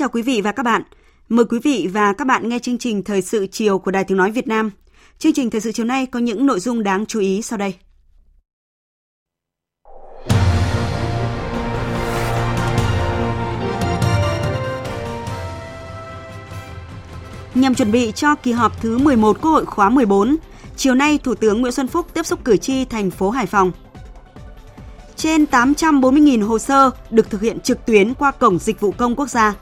Chào quý vị và các bạn. Mời quý vị và các bạn nghe chương trình Thời sự chiều của Đài Tiếng Nói Việt Nam. Chương trình Thời sự chiều nay có những nội dung đáng chú ý sau đây. Nhằm chuẩn bị cho kỳ họp thứ 11 Quốc hội khóa 14, chiều nay Thủ tướng Nguyễn Xuân Phúc tiếp xúc cử tri thành phố Hải Phòng. Trên 840.000 hồ sơ được thực hiện trực tuyến qua Cổng Dịch vụ Công Quốc gia.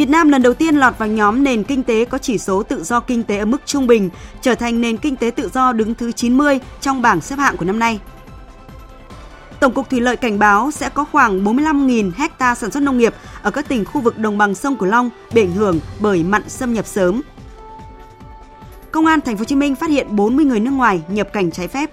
Việt Nam lần đầu tiên lọt vào nhóm nền kinh tế có chỉ số tự do kinh tế ở mức trung bình, trở thành nền kinh tế tự do đứng thứ 90 trong bảng xếp hạng của năm nay. Tổng cục Thủy lợi cảnh báo sẽ có khoảng 45.000 hecta sản xuất nông nghiệp ở các tỉnh khu vực đồng bằng sông Cửu Long bị ảnh hưởng bởi mặn xâm nhập sớm. Công an Thành phố Hồ Chí Minh phát hiện 40 người nước ngoài nhập cảnh trái phép.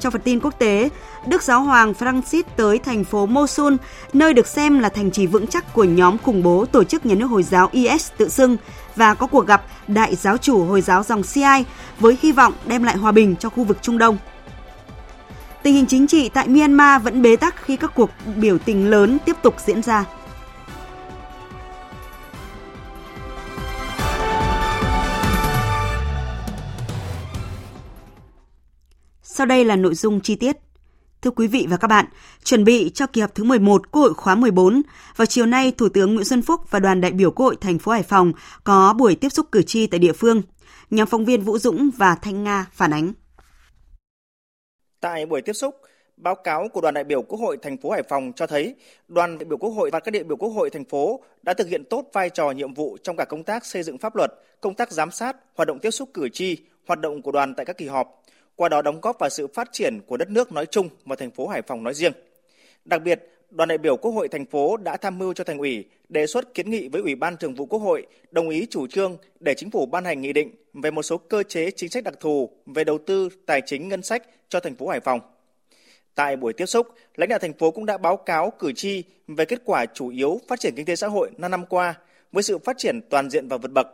Trong phần tin quốc tế, Đức Giáo hoàng Francis tới thành phố Mosul, nơi được xem là thành trì vững chắc của nhóm khủng bố tổ chức nhà nước Hồi giáo IS tự xưng và có cuộc gặp đại giáo chủ Hồi giáo dòng Shia với hy vọng đem lại hòa bình cho khu vực Trung Đông. Tình hình chính trị tại Myanmar vẫn bế tắc khi các cuộc biểu tình lớn tiếp tục diễn ra. Sau đây là nội dung chi tiết. Thưa quý vị và các bạn, chuẩn bị cho kỳ họp thứ 11 Quốc hội khóa 14, vào chiều nay Thủ tướng Nguyễn Xuân Phúc và đoàn đại biểu Quốc hội thành phố Hải Phòng có buổi tiếp xúc cử tri tại địa phương. Nhóm phóng viên Vũ Dũng và Thanh Nga phản ánh. Tại buổi tiếp xúc, báo cáo của đoàn đại biểu Quốc hội thành phố Hải Phòng cho thấy đoàn đại biểu Quốc hội và các đại biểu Quốc hội thành phố đã thực hiện tốt vai trò nhiệm vụ trong cả công tác xây dựng pháp luật, công tác giám sát, hoạt động tiếp xúc cử tri, hoạt động của đoàn tại các kỳ họp qua đó đóng góp vào sự phát triển của đất nước nói chung và thành phố Hải Phòng nói riêng. Đặc biệt, đoàn đại biểu Quốc hội thành phố đã tham mưu cho thành ủy đề xuất kiến nghị với Ủy ban Thường vụ Quốc hội đồng ý chủ trương để chính phủ ban hành nghị định về một số cơ chế chính sách đặc thù về đầu tư tài chính ngân sách cho thành phố Hải Phòng. Tại buổi tiếp xúc, lãnh đạo thành phố cũng đã báo cáo cử tri về kết quả chủ yếu phát triển kinh tế xã hội 5 năm qua với sự phát triển toàn diện và vượt bậc.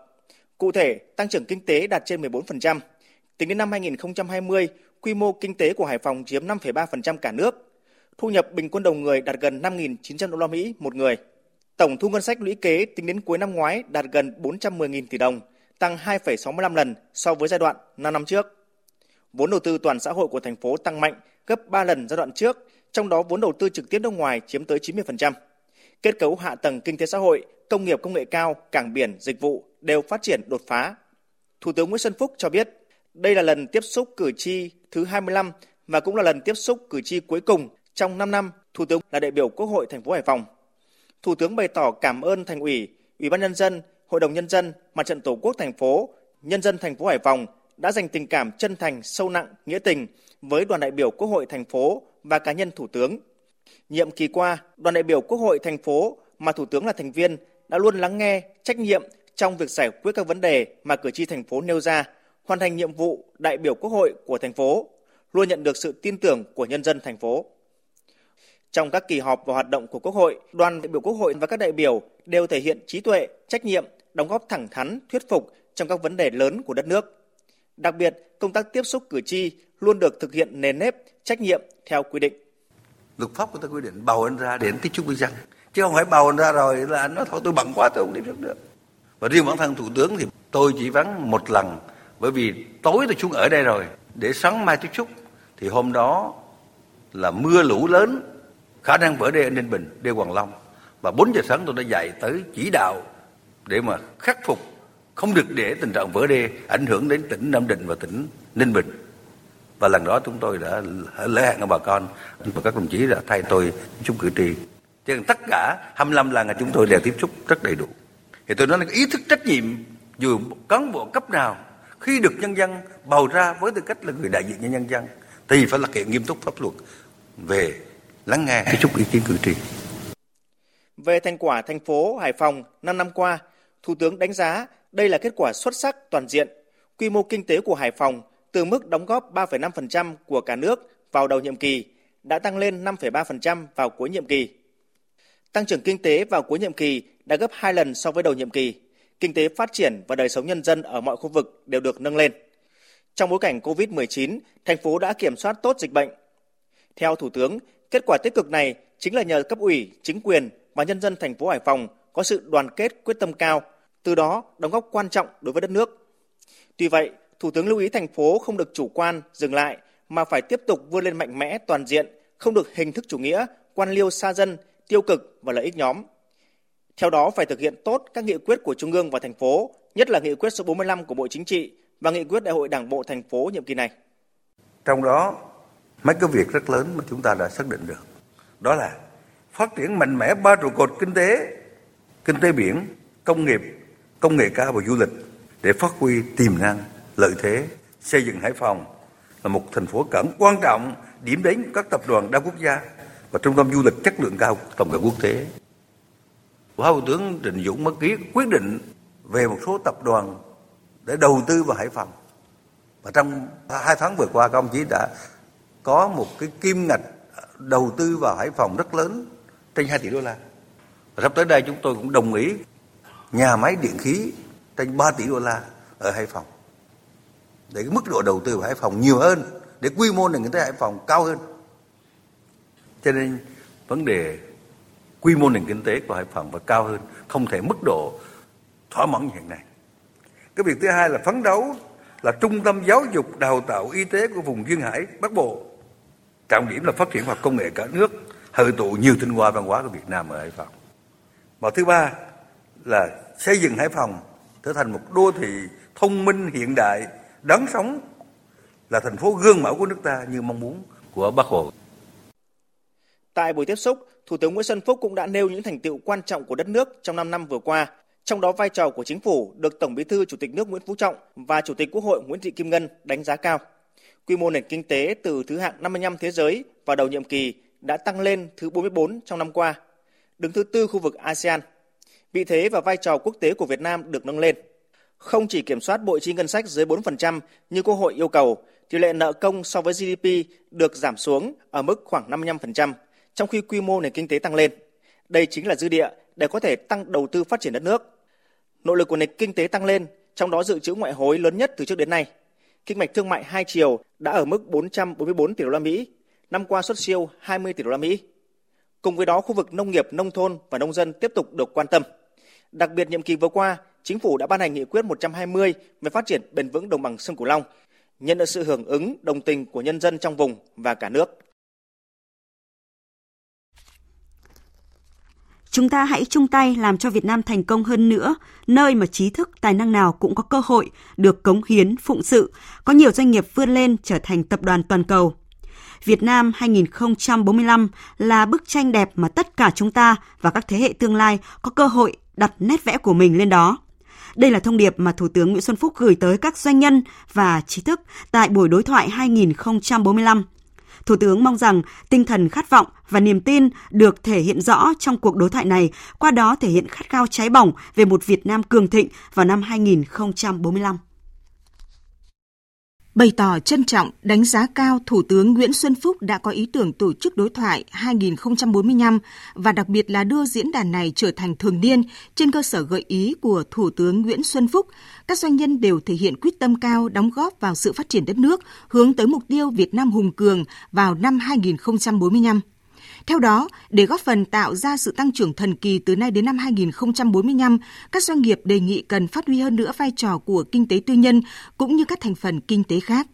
Cụ thể, tăng trưởng kinh tế đạt trên 14%, Tính đến năm 2020, quy mô kinh tế của Hải Phòng chiếm 5,3% cả nước. Thu nhập bình quân đầu người đạt gần 5.900 đô la Mỹ một người. Tổng thu ngân sách lũy kế tính đến cuối năm ngoái đạt gần 410.000 tỷ đồng, tăng 2,65 lần so với giai đoạn 5 năm trước. Vốn đầu tư toàn xã hội của thành phố tăng mạnh gấp 3 lần giai đoạn trước, trong đó vốn đầu tư trực tiếp nước ngoài chiếm tới 90%. Kết cấu hạ tầng kinh tế xã hội, công nghiệp công nghệ cao, cảng biển, dịch vụ đều phát triển đột phá. Thủ tướng Nguyễn Xuân Phúc cho biết, đây là lần tiếp xúc cử tri thứ 25 và cũng là lần tiếp xúc cử tri cuối cùng trong 5 năm Thủ tướng là đại biểu Quốc hội thành phố Hải Phòng. Thủ tướng bày tỏ cảm ơn Thành ủy, Ủy ban nhân dân, Hội đồng nhân dân, Mặt trận Tổ quốc thành phố, nhân dân thành phố Hải Phòng đã dành tình cảm chân thành, sâu nặng, nghĩa tình với đoàn đại biểu Quốc hội thành phố và cá nhân Thủ tướng. Nhiệm kỳ qua, đoàn đại biểu Quốc hội thành phố mà Thủ tướng là thành viên đã luôn lắng nghe, trách nhiệm trong việc giải quyết các vấn đề mà cử tri thành phố nêu ra hoàn thành nhiệm vụ đại biểu Quốc hội của thành phố, luôn nhận được sự tin tưởng của nhân dân thành phố. Trong các kỳ họp và hoạt động của Quốc hội, đoàn đại biểu Quốc hội và các đại biểu đều thể hiện trí tuệ, trách nhiệm, đóng góp thẳng thắn, thuyết phục trong các vấn đề lớn của đất nước. Đặc biệt, công tác tiếp xúc cử tri luôn được thực hiện nền nếp, trách nhiệm theo quy định. Luật pháp của ta quy định bầu anh ra để anh tiếp xúc với dân. Chứ không phải bầu anh ra rồi là anh nói thôi tôi bận quá tôi không tiếp xúc được. Và riêng bản thân Thủ tướng thì tôi chỉ vắng một lần bởi vì tối tôi xuống ở đây rồi, để sáng mai tiếp xúc, thì hôm đó là mưa lũ lớn, khả năng vỡ đê ở ninh bình, đê hoàng long. Và 4 giờ sáng tôi đã dậy tới chỉ đạo để mà khắc phục, không được để tình trạng vỡ đê ảnh hưởng đến tỉnh nam định và tỉnh ninh bình. Và lần đó chúng tôi đã lễ hẹn với bà con, và các đồng chí đã thay tôi chúc cử tri. Cho nên tất cả 25 lần chúng tôi đều tiếp xúc rất đầy đủ. Thì tôi nói là ý thức trách nhiệm, dù cán bộ cấp nào khi được nhân dân bầu ra với tư cách là người đại diện cho nhân dân thì phải thực hiện nghiêm túc pháp luật về lắng nghe tiếp xúc ý kiến cử tri. Về thành quả thành phố Hải Phòng 5 năm qua, Thủ tướng đánh giá đây là kết quả xuất sắc toàn diện. Quy mô kinh tế của Hải Phòng từ mức đóng góp 3,5% của cả nước vào đầu nhiệm kỳ đã tăng lên 5,3% vào cuối nhiệm kỳ. Tăng trưởng kinh tế vào cuối nhiệm kỳ đã gấp 2 lần so với đầu nhiệm kỳ. Kinh tế phát triển và đời sống nhân dân ở mọi khu vực đều được nâng lên. Trong bối cảnh COVID-19, thành phố đã kiểm soát tốt dịch bệnh. Theo Thủ tướng, kết quả tích cực này chính là nhờ cấp ủy, chính quyền và nhân dân thành phố Hải Phòng có sự đoàn kết quyết tâm cao, từ đó đóng góp quan trọng đối với đất nước. Tuy vậy, Thủ tướng lưu ý thành phố không được chủ quan, dừng lại mà phải tiếp tục vươn lên mạnh mẽ toàn diện, không được hình thức chủ nghĩa, quan liêu xa dân, tiêu cực và lợi ích nhóm. Theo đó phải thực hiện tốt các nghị quyết của Trung ương và thành phố, nhất là nghị quyết số 45 của Bộ Chính trị và nghị quyết Đại hội Đảng bộ thành phố nhiệm kỳ này. Trong đó, mấy cái việc rất lớn mà chúng ta đã xác định được. Đó là phát triển mạnh mẽ ba trụ cột kinh tế, kinh tế biển, công nghiệp, công nghệ cao và du lịch để phát huy tiềm năng, lợi thế, xây dựng Hải Phòng là một thành phố cảng quan trọng, điểm đến các tập đoàn đa quốc gia và trung tâm du lịch chất lượng cao tầm cỡ quốc tế. Phó Thủ tướng Trịnh Dũng mới ký quyết định về một số tập đoàn để đầu tư vào Hải Phòng. Và trong hai tháng vừa qua các ông chí đã có một cái kim ngạch đầu tư vào Hải Phòng rất lớn trên 2 tỷ đô la. Và sắp tới đây chúng tôi cũng đồng ý nhà máy điện khí trên 3 tỷ đô la ở Hải Phòng. Để cái mức độ đầu tư vào Hải Phòng nhiều hơn, để quy mô nền kinh tế Hải Phòng cao hơn. Cho nên vấn đề quy mô nền kinh tế của Hải Phòng phải cao hơn, không thể mức độ thỏa mãn như hiện nay. Cái việc thứ hai là phấn đấu là trung tâm giáo dục đào tạo y tế của vùng duyên hải Bắc Bộ. Trọng điểm là phát triển khoa học công nghệ cả nước, hội tụ nhiều tinh hoa văn hóa của Việt Nam ở Hải Phòng. Và thứ ba là xây dựng Hải Phòng trở thành một đô thị thông minh hiện đại, đáng sống là thành phố gương mẫu của nước ta như mong muốn của Bác Hồ. Tại buổi tiếp xúc, Thủ tướng Nguyễn Xuân Phúc cũng đã nêu những thành tựu quan trọng của đất nước trong 5 năm vừa qua, trong đó vai trò của chính phủ được Tổng Bí thư Chủ tịch nước Nguyễn Phú Trọng và Chủ tịch Quốc hội Nguyễn Thị Kim Ngân đánh giá cao. Quy mô nền kinh tế từ thứ hạng 55 thế giới vào đầu nhiệm kỳ đã tăng lên thứ 44 trong năm qua, đứng thứ tư khu vực ASEAN. Vị thế và vai trò quốc tế của Việt Nam được nâng lên. Không chỉ kiểm soát bộ chi ngân sách dưới 4% như Quốc hội yêu cầu, tỷ lệ nợ công so với GDP được giảm xuống ở mức khoảng 55%, trong khi quy mô nền kinh tế tăng lên. Đây chính là dư địa để có thể tăng đầu tư phát triển đất nước. Nội lực của nền kinh tế tăng lên, trong đó dự trữ ngoại hối lớn nhất từ trước đến nay. Kinh mạch thương mại hai chiều đã ở mức 444 tỷ đô la Mỹ, năm qua xuất siêu 20 tỷ đô la Mỹ. Cùng với đó, khu vực nông nghiệp, nông thôn và nông dân tiếp tục được quan tâm. Đặc biệt nhiệm kỳ vừa qua, Chính phủ đã ban hành nghị quyết 120 về phát triển bền vững đồng bằng sông Cửu Long, nhận được sự hưởng ứng đồng tình của nhân dân trong vùng và cả nước. Chúng ta hãy chung tay làm cho Việt Nam thành công hơn nữa, nơi mà trí thức, tài năng nào cũng có cơ hội được cống hiến, phụng sự, có nhiều doanh nghiệp vươn lên trở thành tập đoàn toàn cầu. Việt Nam 2045 là bức tranh đẹp mà tất cả chúng ta và các thế hệ tương lai có cơ hội đặt nét vẽ của mình lên đó. Đây là thông điệp mà Thủ tướng Nguyễn Xuân Phúc gửi tới các doanh nhân và trí thức tại buổi đối thoại 2045 Thủ tướng mong rằng tinh thần khát vọng và niềm tin được thể hiện rõ trong cuộc đối thoại này, qua đó thể hiện khát khao cháy bỏng về một Việt Nam cường thịnh vào năm 2045 bày tỏ trân trọng, đánh giá cao Thủ tướng Nguyễn Xuân Phúc đã có ý tưởng tổ chức đối thoại 2045 và đặc biệt là đưa diễn đàn này trở thành thường niên trên cơ sở gợi ý của Thủ tướng Nguyễn Xuân Phúc. Các doanh nhân đều thể hiện quyết tâm cao đóng góp vào sự phát triển đất nước, hướng tới mục tiêu Việt Nam hùng cường vào năm 2045. Theo đó, để góp phần tạo ra sự tăng trưởng thần kỳ từ nay đến năm 2045, các doanh nghiệp đề nghị cần phát huy hơn nữa vai trò của kinh tế tư nhân cũng như các thành phần kinh tế khác.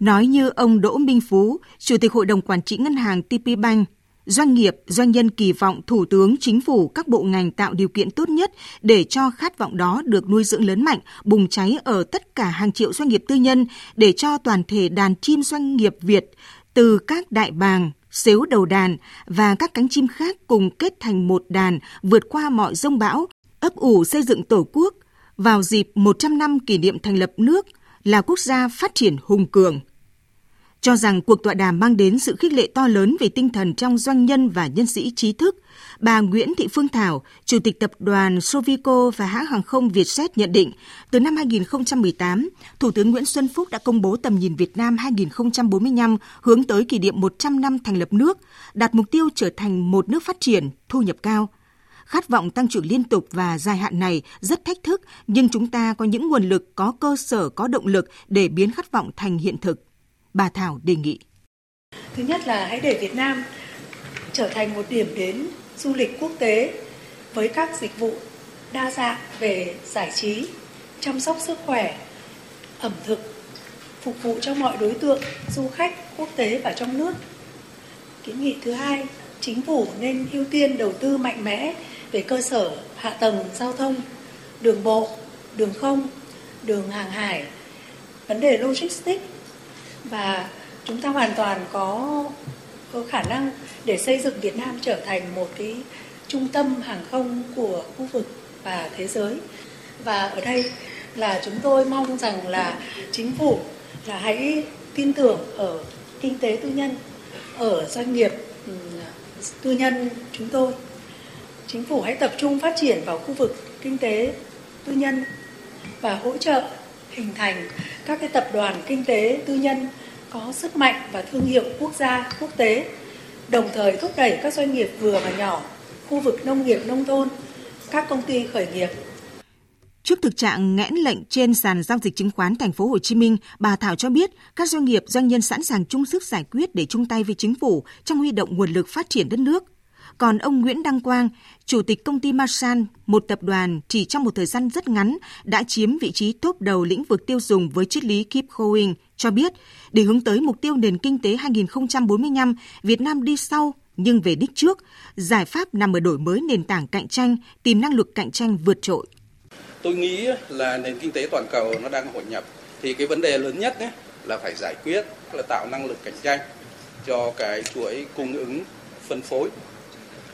Nói như ông Đỗ Minh Phú, Chủ tịch Hội đồng Quản trị Ngân hàng TP Bank, Doanh nghiệp, doanh nhân kỳ vọng Thủ tướng, Chính phủ, các bộ ngành tạo điều kiện tốt nhất để cho khát vọng đó được nuôi dưỡng lớn mạnh, bùng cháy ở tất cả hàng triệu doanh nghiệp tư nhân để cho toàn thể đàn chim doanh nghiệp Việt từ các đại bàng, xếu đầu đàn và các cánh chim khác cùng kết thành một đàn vượt qua mọi rông bão, ấp ủ xây dựng Tổ quốc vào dịp 100 năm kỷ niệm thành lập nước là quốc gia phát triển hùng cường cho rằng cuộc tọa đàm mang đến sự khích lệ to lớn về tinh thần trong doanh nhân và nhân sĩ trí thức. Bà Nguyễn Thị Phương Thảo, Chủ tịch Tập đoàn Sovico và hãng hàng không Vietjet nhận định, từ năm 2018, Thủ tướng Nguyễn Xuân Phúc đã công bố tầm nhìn Việt Nam 2045 hướng tới kỷ niệm 100 năm thành lập nước, đạt mục tiêu trở thành một nước phát triển, thu nhập cao. Khát vọng tăng trưởng liên tục và dài hạn này rất thách thức, nhưng chúng ta có những nguồn lực, có cơ sở, có động lực để biến khát vọng thành hiện thực bà Thảo đề nghị. Thứ nhất là hãy để Việt Nam trở thành một điểm đến du lịch quốc tế với các dịch vụ đa dạng về giải trí, chăm sóc sức khỏe, ẩm thực, phục vụ cho mọi đối tượng du khách quốc tế và trong nước. Kiến nghị thứ hai, chính phủ nên ưu tiên đầu tư mạnh mẽ về cơ sở hạ tầng giao thông, đường bộ, đường không, đường hàng hải, vấn đề logistics và chúng ta hoàn toàn có, có khả năng để xây dựng Việt Nam trở thành một cái trung tâm hàng không của khu vực và thế giới. Và ở đây là chúng tôi mong rằng là chính phủ là hãy tin tưởng ở kinh tế tư nhân ở doanh nghiệp ừ, tư nhân chúng tôi. Chính phủ hãy tập trung phát triển vào khu vực kinh tế tư nhân và hỗ trợ hình thành các cái tập đoàn kinh tế tư nhân có sức mạnh và thương hiệu quốc gia, quốc tế, đồng thời thúc đẩy các doanh nghiệp vừa và nhỏ, khu vực nông nghiệp nông thôn, các công ty khởi nghiệp Trước thực trạng nghẽn lệnh trên sàn giao dịch chứng khoán thành phố Hồ Chí Minh, bà Thảo cho biết các doanh nghiệp doanh nhân sẵn sàng chung sức giải quyết để chung tay với chính phủ trong huy động nguồn lực phát triển đất nước. Còn ông Nguyễn Đăng Quang, chủ tịch công ty Marsan, một tập đoàn chỉ trong một thời gian rất ngắn đã chiếm vị trí top đầu lĩnh vực tiêu dùng với triết lý Keep Going, cho biết để hướng tới mục tiêu nền kinh tế 2045, Việt Nam đi sau nhưng về đích trước, giải pháp nằm ở đổi mới nền tảng cạnh tranh, tìm năng lực cạnh tranh vượt trội. Tôi nghĩ là nền kinh tế toàn cầu nó đang hội nhập thì cái vấn đề lớn nhất ấy là phải giải quyết là tạo năng lực cạnh tranh cho cái chuỗi cung ứng phân phối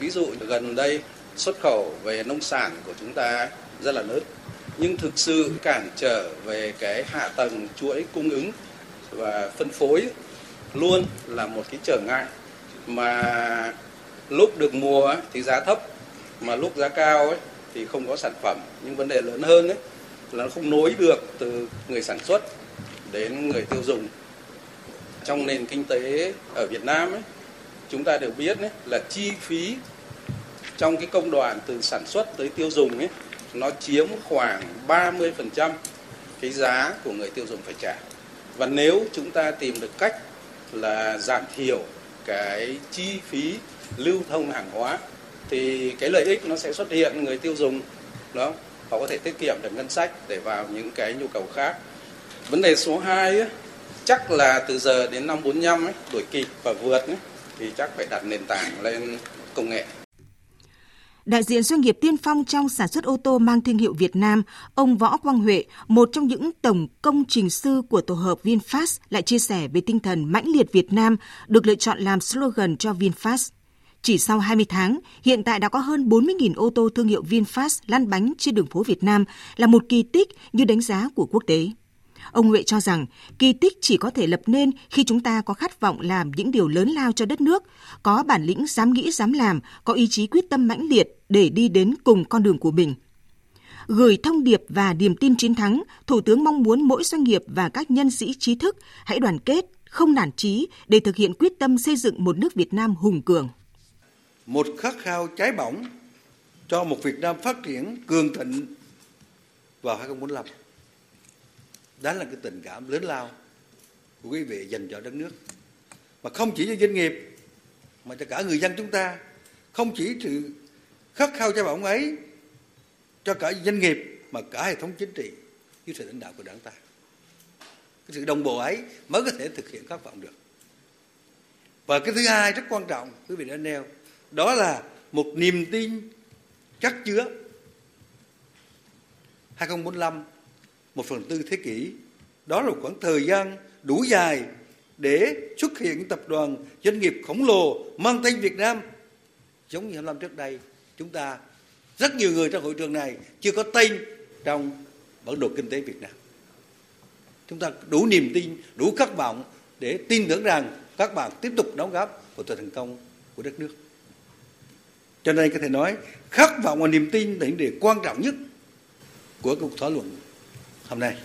Ví dụ gần đây xuất khẩu về nông sản của chúng ta rất là lớn nhưng thực sự cản trở về cái hạ tầng chuỗi cung ứng và phân phối luôn là một cái trở ngại. Mà lúc được mùa thì giá thấp mà lúc giá cao ấy thì không có sản phẩm. Nhưng vấn đề lớn hơn ấy là nó không nối được từ người sản xuất đến người tiêu dùng. Trong nền kinh tế ở Việt Nam ấy chúng ta đều biết ấy, là chi phí trong cái công đoạn từ sản xuất tới tiêu dùng ấy nó chiếm khoảng 30% cái giá của người tiêu dùng phải trả. Và nếu chúng ta tìm được cách là giảm thiểu cái chi phí lưu thông hàng hóa thì cái lợi ích nó sẽ xuất hiện người tiêu dùng đó họ có thể tiết kiệm được ngân sách để vào những cái nhu cầu khác. Vấn đề số 2 ấy, chắc là từ giờ đến năm 45 ấy, đuổi kịp và vượt ấy, thì chắc phải đặt nền tảng lên công nghệ Đại diện doanh nghiệp tiên phong trong sản xuất ô tô mang thương hiệu Việt Nam, ông Võ Quang Huệ, một trong những tổng công trình sư của tổ hợp VinFast, lại chia sẻ về tinh thần mãnh liệt Việt Nam được lựa chọn làm slogan cho VinFast. Chỉ sau 20 tháng, hiện tại đã có hơn 40.000 ô tô thương hiệu VinFast lăn bánh trên đường phố Việt Nam là một kỳ tích như đánh giá của quốc tế. Ông Huệ cho rằng kỳ tích chỉ có thể lập nên khi chúng ta có khát vọng làm những điều lớn lao cho đất nước, có bản lĩnh dám nghĩ dám làm, có ý chí quyết tâm mãnh liệt để đi đến cùng con đường của mình. Gửi thông điệp và niềm tin chiến thắng, Thủ tướng mong muốn mỗi doanh nghiệp và các nhân sĩ trí thức hãy đoàn kết, không nản chí để thực hiện quyết tâm xây dựng một nước Việt Nam hùng cường. Một khát khao cháy bỏng cho một Việt Nam phát triển cường thịnh vào 2045 đó là cái tình cảm lớn lao của quý vị dành cho đất nước. Mà không chỉ cho doanh nghiệp mà cho cả người dân chúng ta. Không chỉ sự khát khao cho bỏng ấy cho cả doanh nghiệp mà cả hệ thống chính trị dưới sự lãnh đạo của đảng ta. Cái sự đồng bộ ấy mới có thể thực hiện khát vọng được. Và cái thứ hai rất quan trọng, quý vị đã nêu, đó là một niềm tin chắc chứa. 2045 một phần tư thế kỷ. Đó là khoảng thời gian đủ dài để xuất hiện những tập đoàn doanh nghiệp khổng lồ mang tên Việt Nam. Giống như 25 trước đây, chúng ta, rất nhiều người trong hội trường này chưa có tên trong bản đồ kinh tế Việt Nam. Chúng ta đủ niềm tin, đủ khát vọng để tin tưởng rằng các bạn tiếp tục đóng góp vào thành công của đất nước. Cho nên có thể nói, khát vọng và niềm tin là những điều quan trọng nhất của cuộc thảo luận hôm nay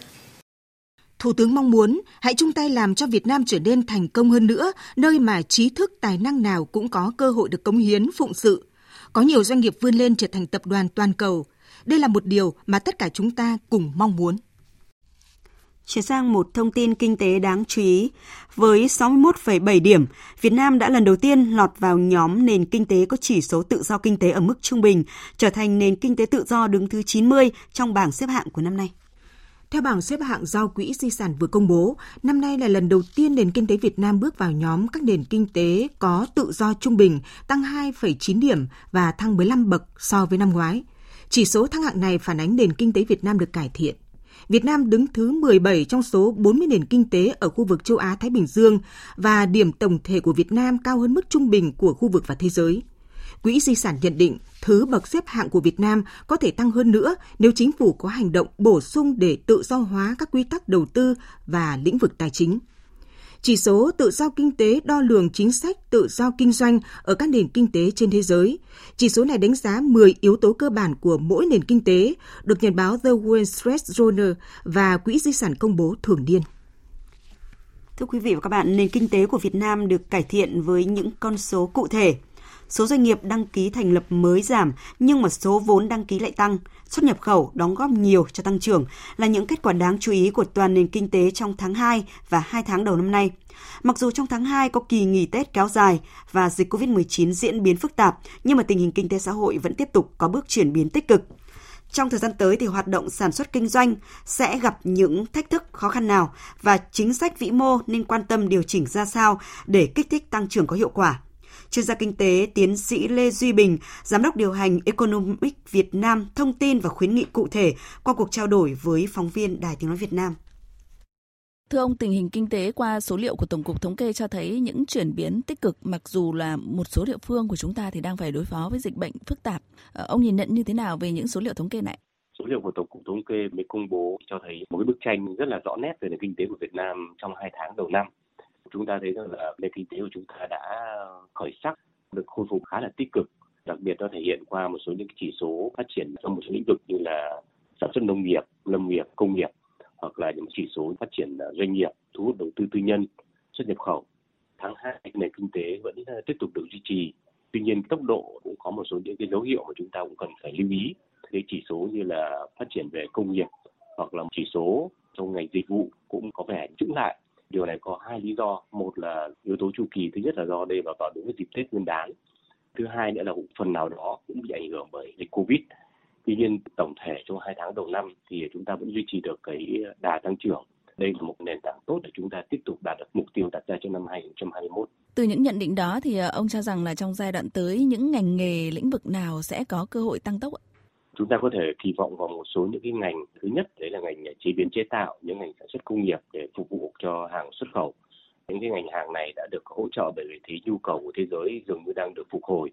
Thủ tướng mong muốn hãy chung tay làm cho Việt Nam trở nên thành công hơn nữa, nơi mà trí thức tài năng nào cũng có cơ hội được cống hiến phụng sự. Có nhiều doanh nghiệp vươn lên trở thành tập đoàn toàn cầu. Đây là một điều mà tất cả chúng ta cùng mong muốn. Chuyển sang một thông tin kinh tế đáng chú ý. Với 61,7 điểm, Việt Nam đã lần đầu tiên lọt vào nhóm nền kinh tế có chỉ số tự do kinh tế ở mức trung bình, trở thành nền kinh tế tự do đứng thứ 90 trong bảng xếp hạng của năm nay. Theo bảng xếp hạng do Quỹ Di sản vừa công bố, năm nay là lần đầu tiên nền kinh tế Việt Nam bước vào nhóm các nền kinh tế có tự do trung bình, tăng 2,9 điểm và thăng 15 bậc so với năm ngoái. Chỉ số thăng hạng này phản ánh nền kinh tế Việt Nam được cải thiện. Việt Nam đứng thứ 17 trong số 40 nền kinh tế ở khu vực châu Á-Thái Bình Dương và điểm tổng thể của Việt Nam cao hơn mức trung bình của khu vực và thế giới. Quỹ di sản nhận định thứ bậc xếp hạng của Việt Nam có thể tăng hơn nữa nếu chính phủ có hành động bổ sung để tự do hóa các quy tắc đầu tư và lĩnh vực tài chính. Chỉ số tự do kinh tế đo lường chính sách tự do kinh doanh ở các nền kinh tế trên thế giới. Chỉ số này đánh giá 10 yếu tố cơ bản của mỗi nền kinh tế, được nhật báo The Wall Street Journal và Quỹ Di sản công bố thường niên. Thưa quý vị và các bạn, nền kinh tế của Việt Nam được cải thiện với những con số cụ thể số doanh nghiệp đăng ký thành lập mới giảm nhưng mà số vốn đăng ký lại tăng, xuất nhập khẩu đóng góp nhiều cho tăng trưởng là những kết quả đáng chú ý của toàn nền kinh tế trong tháng 2 và 2 tháng đầu năm nay. Mặc dù trong tháng 2 có kỳ nghỉ Tết kéo dài và dịch COVID-19 diễn biến phức tạp, nhưng mà tình hình kinh tế xã hội vẫn tiếp tục có bước chuyển biến tích cực. Trong thời gian tới thì hoạt động sản xuất kinh doanh sẽ gặp những thách thức khó khăn nào và chính sách vĩ mô nên quan tâm điều chỉnh ra sao để kích thích tăng trưởng có hiệu quả chuyên gia kinh tế tiến sĩ Lê Duy Bình, giám đốc điều hành Economic Việt Nam thông tin và khuyến nghị cụ thể qua cuộc trao đổi với phóng viên Đài Tiếng nói Việt Nam. Thưa ông, tình hình kinh tế qua số liệu của Tổng cục Thống kê cho thấy những chuyển biến tích cực mặc dù là một số địa phương của chúng ta thì đang phải đối phó với dịch bệnh phức tạp. Ờ, ông nhìn nhận như thế nào về những số liệu thống kê này? Số liệu của Tổng cục Thống kê mới công bố cho thấy một cái bức tranh rất là rõ nét về nền kinh tế của Việt Nam trong hai tháng đầu năm chúng ta thấy rằng là nền kinh tế của chúng ta đã khởi sắc, được khôi phục khá là tích cực, đặc biệt nó thể hiện qua một số những chỉ số phát triển trong một số lĩnh vực như là sản xuất nông nghiệp, lâm nghiệp, công nghiệp, hoặc là những chỉ số phát triển ờ, doanh nghiệp, thu hút đầu tư tư nhân, xuất nhập khẩu. Tháng 2 nền kinh tế vẫn ờ, tiếp tục được duy trì. Tuy nhiên, tốc độ cũng có một số những cái dấu hiệu mà chúng ta cũng cần phải lưu ý. Cái chỉ số như là phát triển về công nghiệp, hoặc là chỉ số trong ngành dịch vụ cũng có vẻ chững lại. Điều này có hai lý do. Một là yếu tố chu kỳ, thứ nhất là do đây vào vào đúng cái dịp Tết Nguyên đán. Thứ hai nữa là cũng phần nào đó cũng bị ảnh hưởng bởi dịch Covid. Tuy nhiên tổng thể trong hai tháng đầu năm thì chúng ta vẫn duy trì được cái đà tăng trưởng. Đây là một nền tảng tốt để chúng ta tiếp tục đạt được mục tiêu đặt ra cho năm 2021. Từ những nhận định đó thì ờ, ông cho rằng là trong giai đoạn tới những ngành nghề lĩnh vực nào sẽ có cơ hội tăng tốc ạ? Chúng ta có thể kỳ vọng vào một số những cái ngành. Thứ nhất, đấy là ngành chế biến, chế tạo, những ngành sản xuất công nghiệp để phục vụ cho hàng xuất khẩu. Những cái ngành hàng này đã được hỗ trợ bởi vị thế nhu cầu của thế giới dường như đang được phục hồi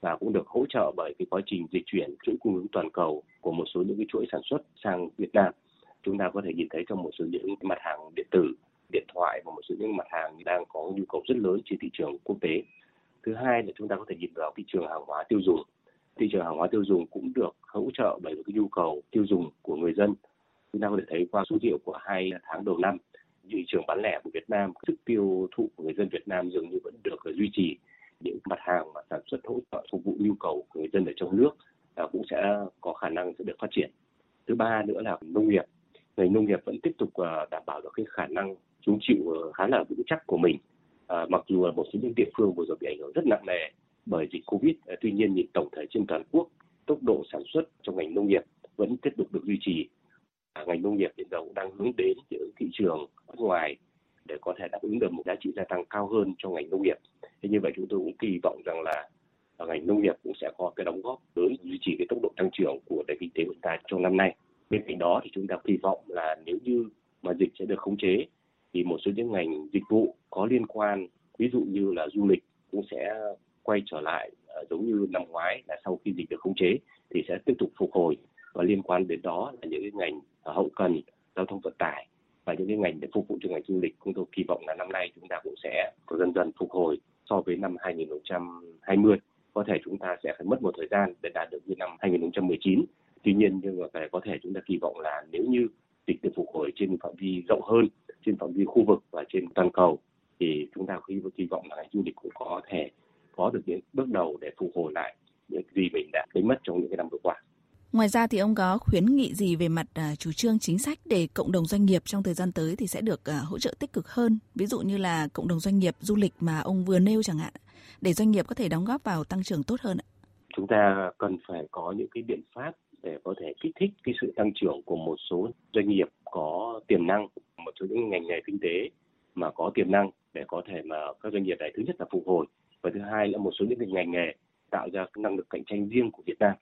và cũng được hỗ trợ bởi cái quá trình dịch chuyển, chuỗi cung ứng toàn cầu của một số những cái chuỗi sản xuất sang Việt Nam. Chúng ta có thể nhìn thấy trong một số những mặt hàng điện tử, điện thoại và một số những mặt hàng đang có nhu cầu rất lớn trên thị trường quốc tế. Thứ hai là chúng ta có thể nhìn vào thị trường hàng hóa tiêu dùng thị trường hàng hóa tiêu dùng cũng được hỗ trợ bởi cái nhu cầu tiêu dùng của người dân. Chúng ta có thể thấy qua số liệu của hai tháng đầu năm, thị trường bán lẻ của Việt Nam, sức tiêu thụ của người dân Việt Nam dường như vẫn được duy trì. Những mặt hàng mà sản xuất hỗ trợ phục vụ nhu cầu của người dân ở trong nước à, cũng sẽ có khả năng sẽ được phát triển. Thứ ba nữa là nông nghiệp. Ngành nông nghiệp vẫn tiếp tục à, đảm bảo được cái khả năng chống chịu à, khá là vững chắc của mình. À, mặc dù là một số những địa phương vừa rồi bị ảnh hưởng rất nặng nề bởi dịch Covid. À, tuy nhiên nhìn tổng thể trên toàn quốc, tốc độ sản xuất trong ngành nông nghiệp vẫn tiếp tục được duy trì. À, ngành nông nghiệp hiện giờ cũng đang hướng đến những thị trường nước ngoài để có thể đáp ứng được một giá trị gia tăng cao hơn cho ngành nông nghiệp. Thế như vậy chúng tôi cũng kỳ vọng rằng là à, ngành nông nghiệp cũng sẽ có cái đóng góp lớn duy trì cái tốc độ tăng trưởng của nền kinh tế của ta trong năm nay. Bên cạnh đó thì chúng ta kỳ vọng là nếu như mà dịch sẽ được khống chế thì một số những ngành dịch vụ có liên quan ví dụ như là du lịch cũng sẽ quay trở lại ờ, giống như năm ngoái là sau khi dịch được khống chế thì sẽ tiếp tục phục hồi. Và liên quan đến đó là những cái ngành hậu cần, giao thông vận tải và những cái ngành để phục vụ cho ngành du lịch. Chúng tôi kỳ vọng là năm nay chúng ta cũng sẽ dần dần phục hồi so với năm 2020 có thể chúng ta sẽ phải mất một thời gian để đạt được như năm 2019 tuy nhiên nhưng mà có thể chúng ta kỳ vọng là nếu như dịch được phục hồi trên phạm vi rộng hơn, trên phạm vi khu vực và trên toàn cầu thì chúng ta khi kỳ vọng là ngành du lịch cũng có thể có được những bước đầu để phục hồi lại những gì mình đã đánh mất trong những cái năm vừa qua. Ngoài ra thì ông có khuyến nghị gì về mặt uh, chủ trương chính sách để cộng đồng doanh nghiệp trong thời gian tới thì sẽ được uh, hỗ trợ tích cực hơn, ví dụ như là cộng đồng doanh nghiệp du lịch mà ông vừa nêu chẳng hạn, để doanh nghiệp có thể đóng góp vào tăng trưởng tốt hơn ạ? Chúng ta cần phải có những cái biện pháp để có thể kích thích cái sự tăng trưởng của một số doanh nghiệp có tiềm năng, một số những ngành nghề kinh tế mà có tiềm năng để có thể mà các doanh nghiệp này thứ nhất là phục hồi và thứ hai là một số những ngành nghề tạo ra cái năng lực cạnh tranh riêng của Việt Nam.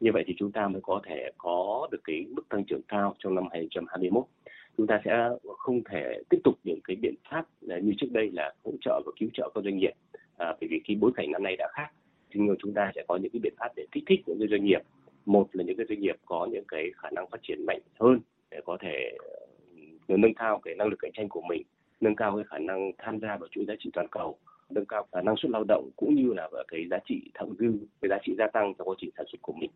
Như vậy thì chúng ta mới có thể có được cái mức tăng trưởng cao trong năm 2021. Chúng ta sẽ không thể tiếp tục những cái biện pháp như trước đây là hỗ trợ và cứu trợ các doanh nghiệp à, bởi vì cái bối cảnh năm nay đã khác. Nhưng chúng ta sẽ có những cái biện pháp để kích thích những cái doanh nghiệp. Một là những cái doanh nghiệp có những cái khả năng phát triển mạnh hơn để có thể ờ, nâng cao cái năng lực cạnh tranh của mình, nâng cao cái khả năng tham gia vào chuỗi giá trị toàn cầu nâng cao khả năng suất lao động cũng như là cái giá trị thặng dư cái giá trị gia tăng trong quá trình sản xuất của mình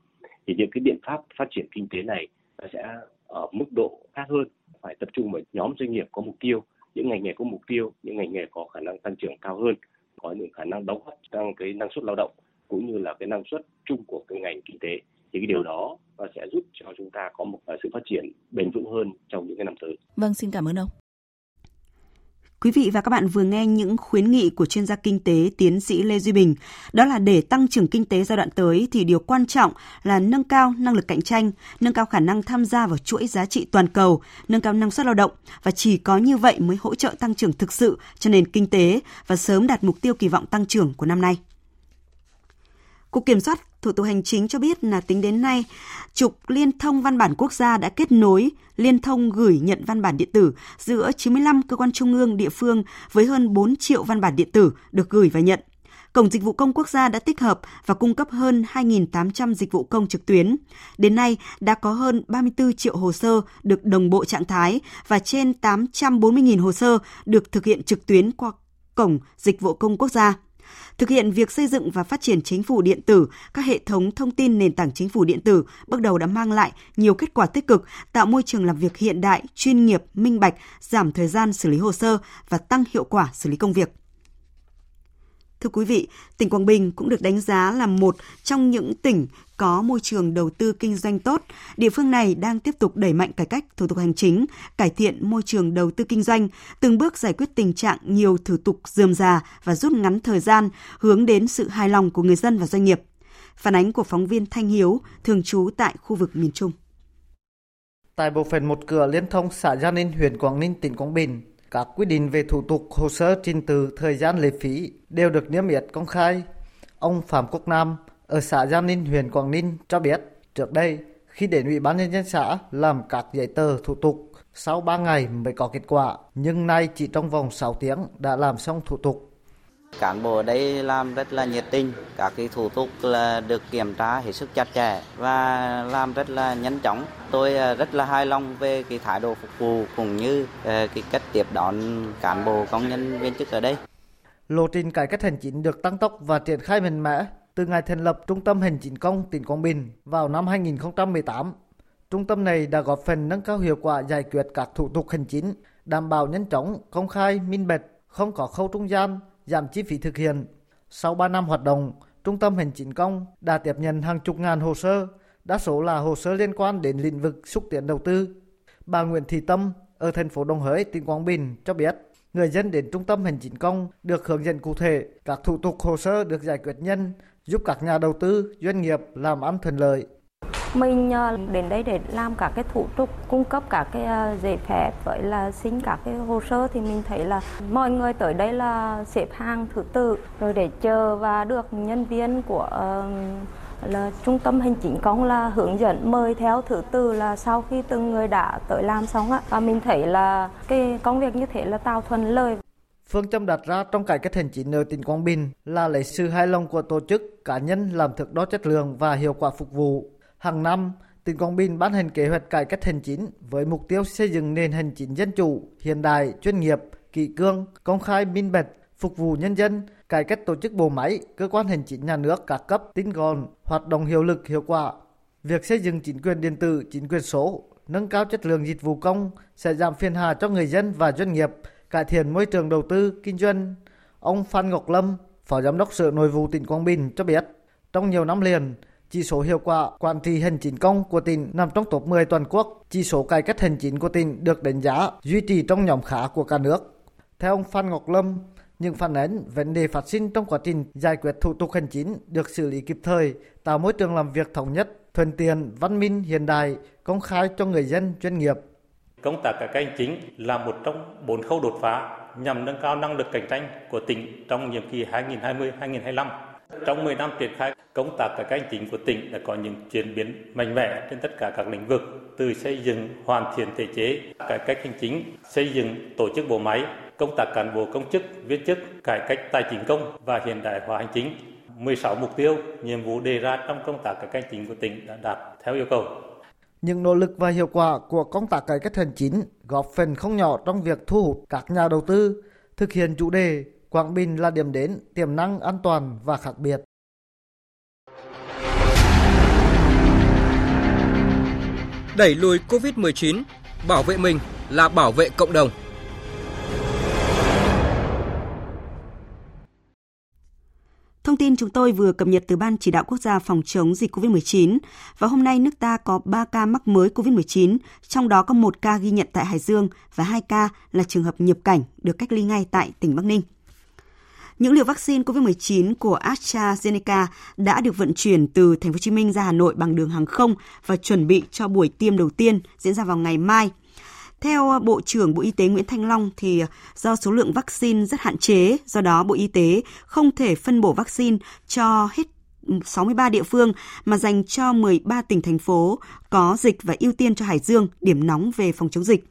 thì những cái biện pháp phát triển kinh tế này nó sẽ ở mức độ khác hơn phải tập trung vào nhóm doanh nghiệp có mục tiêu những ngành nghề có mục tiêu những ngành nghề có khả năng tăng trưởng cao hơn có những khả năng đóng góp tăng cái năng suất lao động cũng như là cái năng suất chung của cái ngành kinh tế thì cái điều đó nó sẽ giúp cho chúng ta có một ờ, sự phát triển bền vững hơn trong những cái năm tới. Vâng, xin cảm ơn ông. Quý vị và các bạn vừa nghe những khuyến nghị của chuyên gia kinh tế tiến sĩ Lê Duy Bình. Đó là để tăng trưởng kinh tế giai đoạn tới thì điều quan trọng là nâng cao năng lực cạnh tranh, nâng cao khả năng tham gia vào chuỗi giá trị toàn cầu, nâng cao năng suất lao động và chỉ có như vậy mới hỗ trợ tăng trưởng thực sự cho nền kinh tế và sớm đạt mục tiêu kỳ vọng tăng trưởng của năm nay. Cục Kiểm soát Thủ tục Hành chính cho biết là tính đến nay, trục liên thông văn bản quốc gia đã kết nối liên thông gửi nhận văn bản điện tử giữa 95 cơ quan trung ương địa phương với hơn 4 triệu văn bản điện tử được gửi và nhận. Cổng Dịch vụ Công Quốc gia đã tích hợp và cung cấp hơn 2.800 dịch vụ công trực tuyến. Đến nay, đã có hơn 34 triệu hồ sơ được đồng bộ trạng thái và trên 840.000 hồ sơ được thực hiện trực tuyến qua Cổng Dịch vụ Công Quốc gia thực hiện việc xây dựng và phát triển chính phủ điện tử, các hệ thống thông tin nền tảng chính phủ điện tử bước đầu đã mang lại nhiều kết quả tích cực, tạo môi trường làm việc hiện đại, chuyên nghiệp, minh bạch, giảm thời gian xử lý hồ sơ và tăng hiệu quả xử lý công việc. Thưa quý vị, tỉnh Quảng Bình cũng được đánh giá là một trong những tỉnh có môi trường đầu tư kinh doanh tốt. Địa phương này đang tiếp tục đẩy mạnh cải cách thủ tục hành chính, cải thiện môi trường đầu tư kinh doanh, từng bước giải quyết tình trạng nhiều thủ tục dườm già và rút ngắn thời gian, hướng đến sự hài lòng của người dân và doanh nghiệp. Phản ánh của phóng viên Thanh Hiếu, thường trú tại khu vực miền Trung. Tại bộ phận một cửa liên thông xã Gia Ninh, huyện Quảng Ninh, tỉnh Quảng Bình, các quy định về thủ tục hồ sơ trình từ thời gian lệ phí đều được niêm yết công khai. Ông Phạm Quốc Nam ở xã Giang Ninh, huyện Quảng Ninh cho biết trước đây khi đến Ủy ban nhân dân xã làm các giấy tờ thủ tục sau 3 ngày mới có kết quả, nhưng nay chỉ trong vòng 6 tiếng đã làm xong thủ tục. Cán bộ ở đây làm rất là nhiệt tình, các cái thủ tục là được kiểm tra hết sức chặt chẽ và làm rất là nhanh chóng. Tôi ờ, rất là hài lòng về cái thái độ phục vụ cũng như ờ, cái cách tiếp đón cán bộ công nhân viên chức ở đây. Lộ trình cải cách hành chính được tăng tốc và triển khai mạnh mẽ từ ngày thành lập Trung tâm Hành chính công tỉnh Quảng Bình vào năm 2018. Trung tâm này đã góp phần nâng cao hiệu quả giải quyết các thủ tục hành chính, đảm bảo nhanh chóng, công khai, minh bạch, không có khâu trung gian, giảm chi phí thực hiện. Sau 3 năm hoạt động, Trung tâm Hành chính công đã tiếp nhận hàng chục ngàn hồ sơ, đa số là hồ sơ liên quan đến lĩnh vực xúc tiến đầu tư. Bà Nguyễn Thị Tâm ở thành phố Đồng Hới, tỉnh Quảng Bình cho biết, người dân đến trung tâm hành chính công được hướng dẫn cụ thể, các thủ tục hồ sơ được giải quyết nhanh, giúp các nhà đầu tư, doanh nghiệp làm ăn thuận lợi. Mình ờ, đến đây để làm cả cái thủ tục cung cấp cả cái ờ, giấy phép với là xin cả cái hồ sơ thì mình thấy là mọi người tới đây là xếp hàng thứ tự. Rồi để chờ và được nhân viên của ờ, là trung tâm hành chính công là hướng dẫn mời theo thứ tự là sau khi từng người đã tới làm xong á. Và mình thấy là cái công việc như thế là tạo thuận lợi. Phương châm đặt ra trong cải cách hành chính ở tỉnh Quảng Bình là lấy sự hài lòng của tổ chức, cá nhân làm thực đo chất lượng và hiệu quả phục vụ. Hàng năm, tỉnh Quảng Bình ban hành kế hoạch cải cách hành chính với mục tiêu xây dựng nền hành chính dân chủ, hiện đại, chuyên nghiệp, kỷ cương, công khai, minh bạch, phục vụ nhân dân, cải cách tổ chức bộ máy, cơ quan hành chính nhà nước các cấp tinh gọn, hoạt động hiệu lực hiệu quả. Việc xây dựng chính quyền điện tử, chính quyền số, nâng cao chất lượng dịch vụ công sẽ giảm phiền hà cho người dân và doanh nghiệp, cải thiện môi trường đầu tư, kinh doanh. Ông Phan Ngọc Lâm, Phó Giám đốc Sở Nội vụ tỉnh Quảng Bình cho biết, trong nhiều năm liền, chỉ số hiệu quả quản trị hành chính công của tỉnh nằm trong top 10 toàn quốc. Chỉ số cải cách hành chính của tỉnh được đánh giá duy trì trong nhóm khá của cả nước. Theo ông Phan Ngọc Lâm, những phản ánh vấn đề phát sinh trong quá trình giải quyết thủ tục hành chính được xử lý kịp thời, tạo môi trường làm việc thống nhất, thuận tiện, văn minh, hiện đại, công khai cho người dân, doanh nghiệp. Công tác cải cách hành chính là một trong bốn khâu đột phá nhằm nâng cao năng lực cạnh tranh của tỉnh trong nhiệm kỳ 2020-2025. Trong 10 năm triển khai, công tác cải cách hành chính của tỉnh đã có những chuyển biến mạnh mẽ trên tất cả các lĩnh vực, từ xây dựng, hoàn thiện thể chế, cải cách hành chính, xây dựng tổ chức bộ máy, công tác cán bộ công chức, viên chức, cải cách tài chính công và hiện đại hóa hành chính. 16 mục tiêu, nhiệm vụ đề ra trong công tác cải cách hành chính của tỉnh đã đạt theo yêu cầu. Những nỗ lực và hiệu quả của công tác cải cách hành chính góp phần không nhỏ trong việc thu hút các nhà đầu tư, thực hiện chủ đề Quảng Bình là điểm đến tiềm năng an toàn và khác biệt. Đẩy lùi Covid-19, bảo vệ mình là bảo vệ cộng đồng. Thông tin chúng tôi vừa cập nhật từ Ban Chỉ đạo Quốc gia phòng chống dịch COVID-19 và hôm nay nước ta có 3 ca mắc mới COVID-19, trong đó có một ca ghi nhận tại Hải Dương và 2 ca là trường hợp nhập cảnh được cách ly ngay tại tỉnh Bắc Ninh. Những liều vaccine COVID-19 của AstraZeneca đã được vận chuyển từ Thành phố Hồ Chí Minh ra Hà Nội bằng đường hàng không và chuẩn bị cho buổi tiêm đầu tiên diễn ra vào ngày mai theo Bộ trưởng Bộ Y tế Nguyễn Thanh Long thì do số lượng vaccine rất hạn chế, do đó Bộ Y tế không thể phân bổ vaccine cho hết 63 địa phương mà dành cho 13 tỉnh thành phố có dịch và ưu tiên cho Hải Dương, điểm nóng về phòng chống dịch.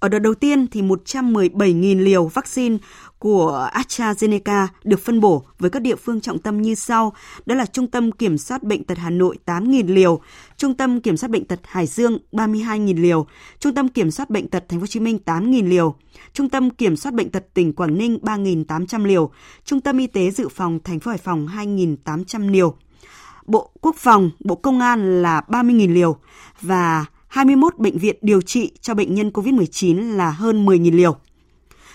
Ở đợt đầu tiên thì 117.000 liều vaccine của AstraZeneca được phân bổ với các địa phương trọng tâm như sau. Đó là Trung tâm Kiểm soát Bệnh tật Hà Nội 8.000 liều, Trung tâm Kiểm soát Bệnh tật Hải Dương 32.000 liều, Trung tâm Kiểm soát Bệnh tật Thành phố Hồ Chí Minh 8.000 liều, Trung tâm Kiểm soát Bệnh tật tỉnh Quảng Ninh 3.800 liều, Trung tâm Y tế Dự phòng Thành phố Hải Phòng 2.800 liều. Bộ Quốc phòng, Bộ Công an là 30.000 liều và 21 bệnh viện điều trị cho bệnh nhân COVID-19 là hơn 10.000 liều.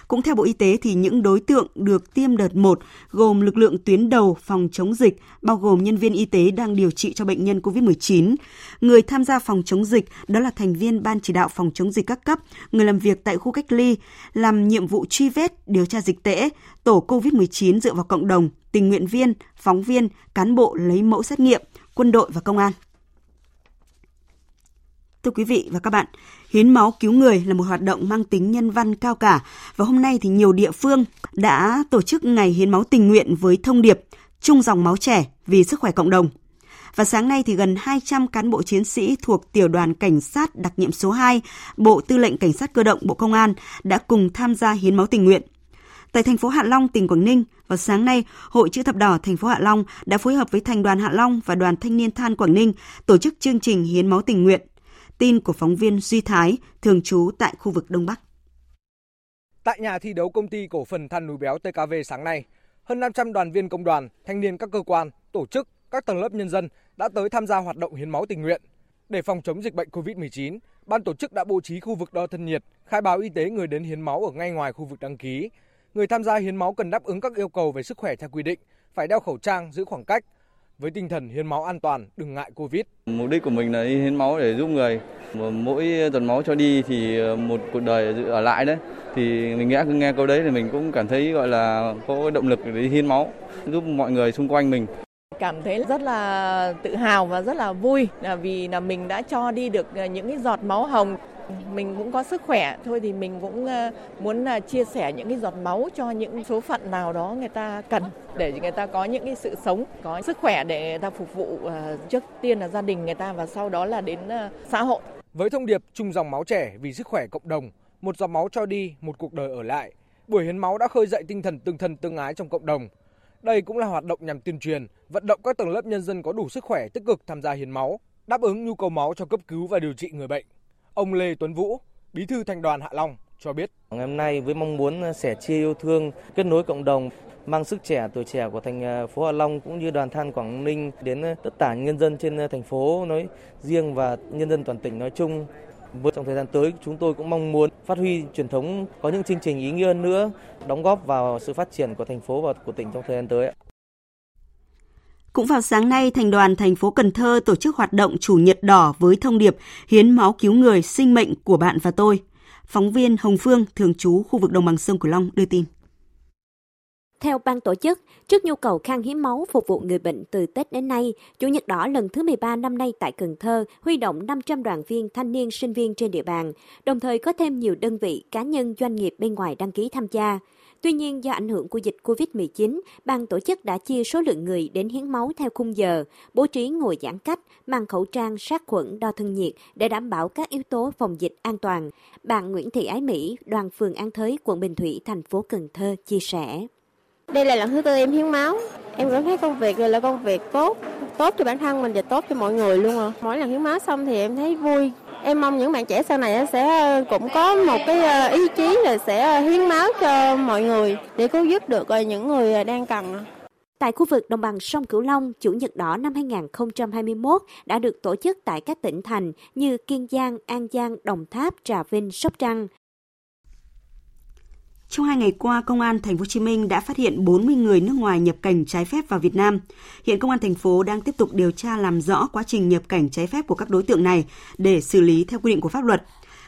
Cũng theo Bộ Y tế thì những đối tượng được tiêm đợt 1 gồm lực lượng tuyến đầu phòng chống dịch, bao gồm nhân viên y tế đang điều trị cho bệnh nhân COVID-19. Người tham gia phòng chống dịch đó là thành viên ban chỉ đạo phòng chống dịch các cấp, người làm việc tại khu cách ly, làm nhiệm vụ truy vết, điều tra dịch tễ, tổ COVID-19 dựa vào cộng đồng, tình nguyện viên, phóng viên, cán bộ lấy mẫu xét nghiệm, quân đội và công an. Thưa quý vị và các bạn, hiến máu cứu người là một hoạt động mang tính nhân văn cao cả và hôm nay thì nhiều địa phương đã tổ chức ngày hiến máu tình nguyện với thông điệp chung dòng máu trẻ vì sức khỏe cộng đồng. Và sáng nay thì gần 200 cán bộ chiến sĩ thuộc tiểu đoàn cảnh sát đặc nhiệm số 2, Bộ Tư lệnh Cảnh sát cơ động Bộ Công an đã cùng tham gia hiến máu tình nguyện. Tại thành phố Hạ Long, tỉnh Quảng Ninh, vào sáng nay, Hội chữ thập đỏ thành phố Hạ Long đã phối hợp với Thành đoàn Hạ Long và Đoàn Thanh niên Than Quảng Ninh tổ chức chương trình hiến máu tình nguyện Tin của phóng viên Duy Thái, thường trú tại khu vực Đông Bắc. Tại nhà thi đấu công ty cổ phần than núi béo TKV sáng nay, hơn 500 đoàn viên công đoàn, thanh niên các cơ quan, tổ chức, các tầng lớp nhân dân đã tới tham gia hoạt động hiến máu tình nguyện. Để phòng chống dịch bệnh COVID-19, ban tổ chức đã bố trí khu vực đo thân nhiệt, khai báo y tế người đến hiến máu ở ngay ngoài khu vực đăng ký. Người tham gia hiến máu cần đáp ứng các yêu cầu về sức khỏe theo quy định, phải đeo khẩu trang, giữ khoảng cách, với tinh thần hiến máu an toàn, đừng ngại Covid. Mục đích của mình là hiến máu để giúp người. Mỗi tuần máu cho đi thì một cuộc đời ở lại đấy. Thì mình nghe nghe câu đấy thì mình cũng cảm thấy gọi là có động lực để hiến máu, giúp mọi người xung quanh mình. Cảm thấy rất là tự hào và rất là vui là vì là mình đã cho đi được những cái giọt máu hồng mình cũng có sức khỏe, thôi thì mình cũng ờ, muốn chia sẻ những cái giọt máu cho những số phận nào đó người ta cần để người ta có những cái sự sống, có sức khỏe để người ta phục vụ ờ, trước tiên là gia đình người ta và sau đó là đến ờ, xã hội. Với thông điệp chung dòng máu trẻ vì sức khỏe cộng đồng, một giọt máu cho đi, một cuộc đời ở lại, buổi hiến máu đã khơi dậy tinh thần tương thân tương ái trong cộng đồng. Đây cũng là hoạt động nhằm tuyên truyền, vận động các tầng lớp nhân dân có đủ sức khỏe tích cực tham gia hiến máu, đáp ứng nhu cầu máu cho cấp cứu và điều trị người bệnh. Ông Lê Tuấn Vũ, Bí thư Thành đoàn Hạ Long cho biết. Ngày hôm nay với mong muốn sẻ chia yêu thương, kết nối cộng đồng, mang sức trẻ tuổi trẻ của thành à, phố Hạ Long cũng như đoàn than Quảng Ninh đến à, tất cả nhân dân trên à, thành phố nói riêng và nhân dân toàn tỉnh nói chung. Trong thời gian tới, chúng tôi cũng mong muốn phát huy truyền thống có những chương trình ý nghĩa hơn nữa, đóng góp vào sự phát triển của thành phố và của tỉnh trong thời gian tới. Cũng vào sáng nay, Thành đoàn thành phố Cần Thơ tổ chức hoạt động Chủ nhật đỏ với thông điệp Hiến máu cứu người, sinh mệnh của bạn và tôi. Phóng viên Hồng Phương, thường trú khu vực đồng bằng sông Cửu Long đưa tin. Theo ban tổ chức, trước nhu cầu khan hiến máu phục vụ người bệnh từ Tết đến nay, Chủ nhật đỏ lần thứ 13 năm nay tại Cần Thơ huy động 500 đoàn viên thanh niên sinh viên trên địa bàn, đồng thời có thêm nhiều đơn vị, cá nhân, doanh nghiệp bên ngoài đăng ký tham gia. Tuy nhiên, do ảnh hưởng của dịch COVID-19, ban tổ chức đã chia số lượng người đến hiến máu theo khung giờ, bố trí ngồi giãn cách, mang khẩu trang, sát khuẩn, đo thân nhiệt để đảm bảo các yếu tố phòng dịch an toàn. Bạn Nguyễn Thị Ái Mỹ, đoàn phường An Thới, quận Bình Thủy, thành phố Cần Thơ chia sẻ. Đây là lần thứ tư em hiến máu. Em cảm thấy công việc này là công việc tốt, tốt cho bản thân mình và tốt cho mọi người luôn à. Mỗi lần hiến máu xong thì em thấy vui, em mong những bạn trẻ sau này sẽ ờ, cũng có một cái ờ, ý chí là sẽ ờ, hiến máu cho mọi người để cứu giúp được những người đang cần. Tại khu vực đồng bằng sông Cửu Long, Chủ nhật đỏ năm 2021 đã được tổ chức tại các tỉnh thành như Kiên Giang, An Giang, Đồng Tháp, Trà Vinh, Sóc Trăng. Trong hai ngày qua, Công an Thành phố Hồ Chí Minh đã phát hiện 40 người nước ngoài nhập cảnh trái phép vào Việt Nam. Hiện Công an thành phố đang tiếp tục điều tra làm rõ quá trình nhập cảnh trái phép của các đối tượng này để xử lý theo quy định của pháp luật.